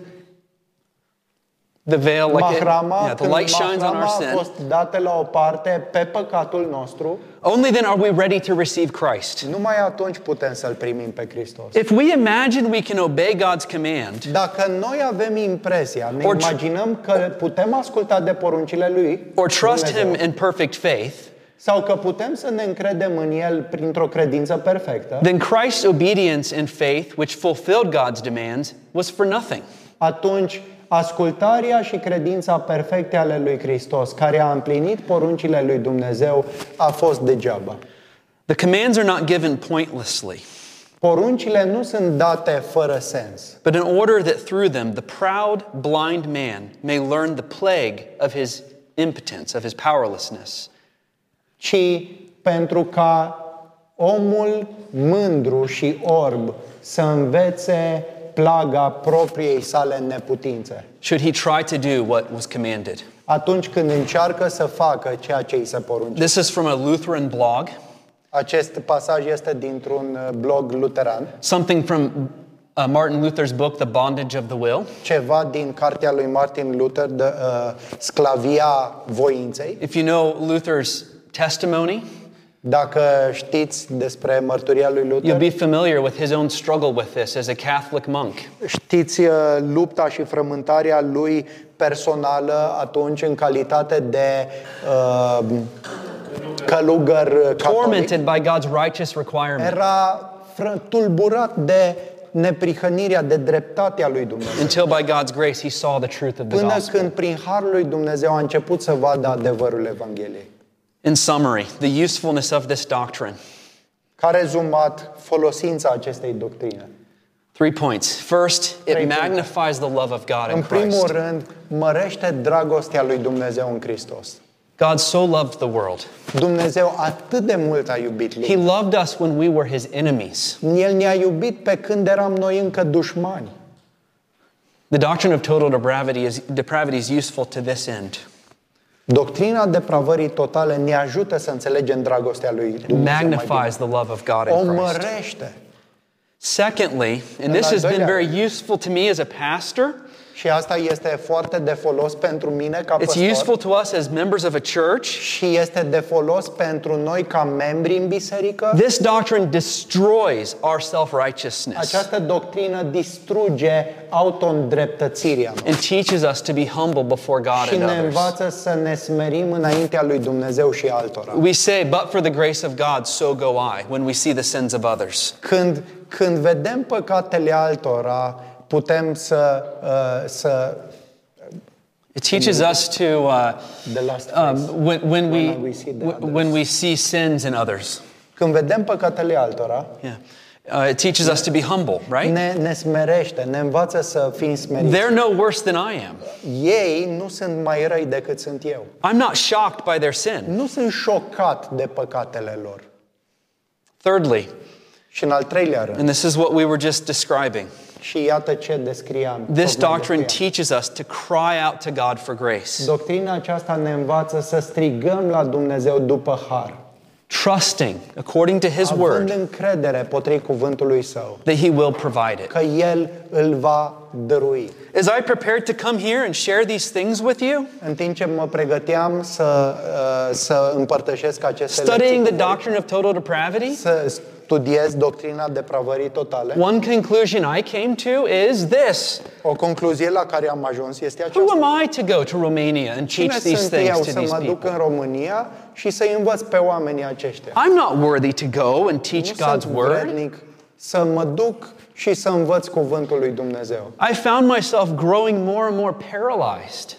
the veil, like it- mahrama, yeah, the când light shines on our mahrama a sin, fost dată la o parte pe păcatul nostru, only then are we ready to receive Christ. numai atunci putem să-L primim pe Hristos. If we imagine we can obey God's command, Dacă noi avem impresia, ne Or tr- imaginăm că putem asculta de poruncile Lui, or trust Dumnezeu, him in perfect faith, sau că putem să ne încredem în El printr-o credință perfectă, then Christ's obedience and faith, which fulfilled God's demands, was for nothing. atunci Ascultarea și credința perfecte ale lui Hristos, care a împlinit poruncile lui Dumnezeu, a fost degeaba. The commands are not given pointlessly, Poruncile nu sunt date fără sens, but in order that through them the proud, blind man may learn the plague of his impotence, of his powerlessness. ci pentru ca omul mândru și orb să învețe plaga propriei sale neputințe. Should he try to do what was commanded? Atunci când încearcă să facă ceea ce îi se porunce. This is from a Lutheran blog, Acest pasaj este dintr-un uh, blog luteran, something from uh, Martin Luther's book, The Bondage of the Will. ceva din cartea lui Martin Luther, de uh, Sclavia voinței. If you know Luther's testimony, Dacă știți despre mărturia lui you'll Luther, be familiar with his own struggle with this as a Catholic monk. știți uh, lupta și frământarea lui personală atunci în calitate de uh, călugăr catolic. Tormented by God's righteous requirement Era fră- tulburat de neprihănirea, de dreptatea lui Dumnezeu. until by God's grace he saw the truth of the Până gospel. când prin harul lui Dumnezeu a început să vadă adevărul Evangheliei. In summary, the usefulness of this doctrine. Ca rezumat, folosința acestei doctrine. Three points. First, it magnifies the love of God În in primul Christ. rând, mărește dragostea lui Dumnezeu în Hristos. God so loved the world. Dumnezeu atât de mult a iubit He lumea. loved us when we were his enemies. El ne-a iubit pe când eram noi încă dușmani. The doctrine of total depravity is, depravity is useful to this end. Doctrina depravării totale ne ajută să înțelegem dragostea lui It Dumnezeu mai bine. magnifies the love of God O in Christ. mărește. Secondly, and În this al has been doilea very useful to me as a pastor, Și asta este foarte de folos pentru mine ca it's păstor. useful to us as members of a church. Și este de folos pentru noi ca membri în biserică. This doctrine destroys our self righteousness Această doctrină distruge auto-îndreptățirea noastră and teaches us to be humble before God și and ne others. învață să ne smerim înaintea lui Dumnezeu și altora. We say, but for the grace of God, so go I, when we see the sins of others. Când, când vedem păcatele altora, putem să, uh, să It teaches us to, uh, the last phrase. um, when, when, we, When we see the w- when we see sins in others, când vedem păcatele altora, yeah. Uh, it teaches us to be humble, right? ne, ne smerește, ne învață să fim smeriți. They're no worse than I am. Ei nu sunt mai răi decât sunt eu. I'm not shocked by their sin. Nu sunt șocat de păcatele lor. Thirdly, Și în al treilea rând, and this is what we were just describing, și iată ce descriam. this tocmai doctrine descriam. teaches us to cry out to God for grace, Doctrina aceasta ne învață să strigăm la Dumnezeu după har, trusting, according to His având word, încredere potrivit cuvântului Său, that He will provide it. că El îl va dărui. As I prepared to come here and share these things with you, În timp ce mă pregăteam să, uh, să împărtășesc aceste studying the lecții, cu voi, doctrine of total depravity, să studiez doctrina depravării totale, one conclusion I came to is this o concluzie la care am ajuns este Who aceasta. am I to go to Romania and Cine teach these sunt things eu to să these mă duc people? în România și să-i învăț pe oamenii aceștia? I'm not worthy to go and teach Nu God's sunt word. vrednic să mă duc și să învăț cuvântul lui Dumnezeu. I found myself growing more and more paralyzed.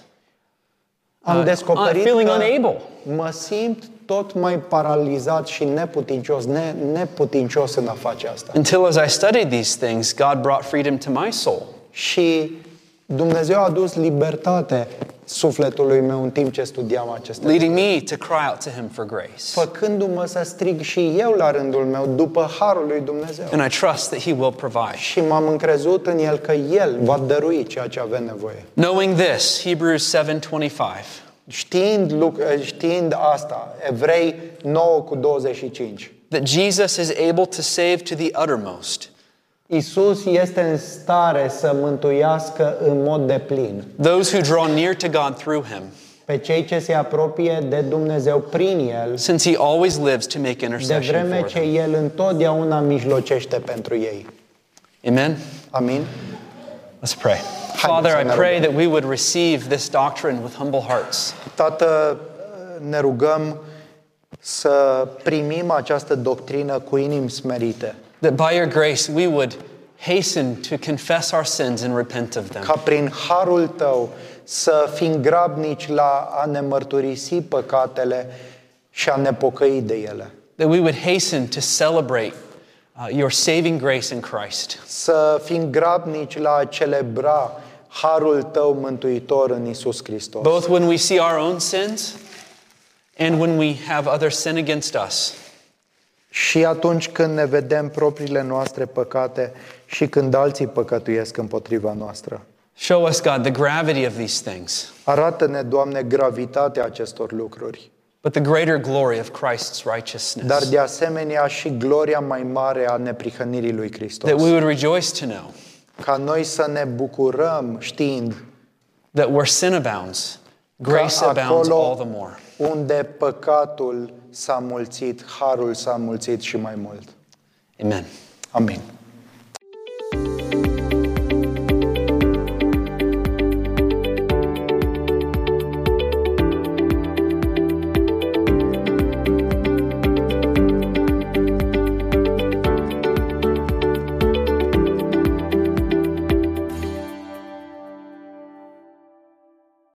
Am Uh, descoperit uh, feeling că unable. mă simt tot mai paralizat și neputincios, ne, neputincios în a face asta. Until as I studied these things, God brought freedom to my soul. Și Dumnezeu a adus libertate sufletului meu în timp ce studiam aceste leading me to cry out to Him for grace. făcându-mă să strig și eu la rândul meu după harul lui Dumnezeu. And I trust that He will provide. Și m-am încrezut în El că El va dărui ceea ce avem nevoie. Knowing this, Hebrews 7:25, Știind, luc- știind asta, Evrei 9 cu 25, that Jesus is able to save to the uttermost Isus este în stare să mântuiască în mod deplin those who draw near to God through Him, pe cei ce se apropie de Dumnezeu prin El, since He always lives to make de intercession vreme for ce them. El întotdeauna mijlocește pentru ei. Amen. Amin? Let's pray. Hai, Father, să I ne pray rugăm. that we would receive this doctrine with humble hearts. Tată, ne rugăm să primim această doctrină cu inimi smerite. That by your grace we would hasten to confess our sins and repent of them. ca prin harul tău să fim grabnici la a ne mărturisi păcatele și a ne pocăi de ele. That we would hasten to celebrate uh, your saving grace in Christ. Să fim grabnici la a celebra harul tău mântuitor în Isus Hristos. both when we see our own sins and when we have others sin against us. Și atunci când ne vedem propriile noastre păcate și când alții păcătuiesc împotriva noastră. Show us, God, the gravity of these things, Arată-ne, Doamne, gravitatea acestor lucruri, but the greater glory of Christ's dar righteousness. de asemenea și gloria mai mare a neprihănirii lui Hristos. That we would rejoice to know Ca noi să ne bucurăm știind that where sin abounds, grace că abounds acolo all the more. unde păcatul s-a mulțit, harul s-a mulțit și mai mult. Amen. Amin.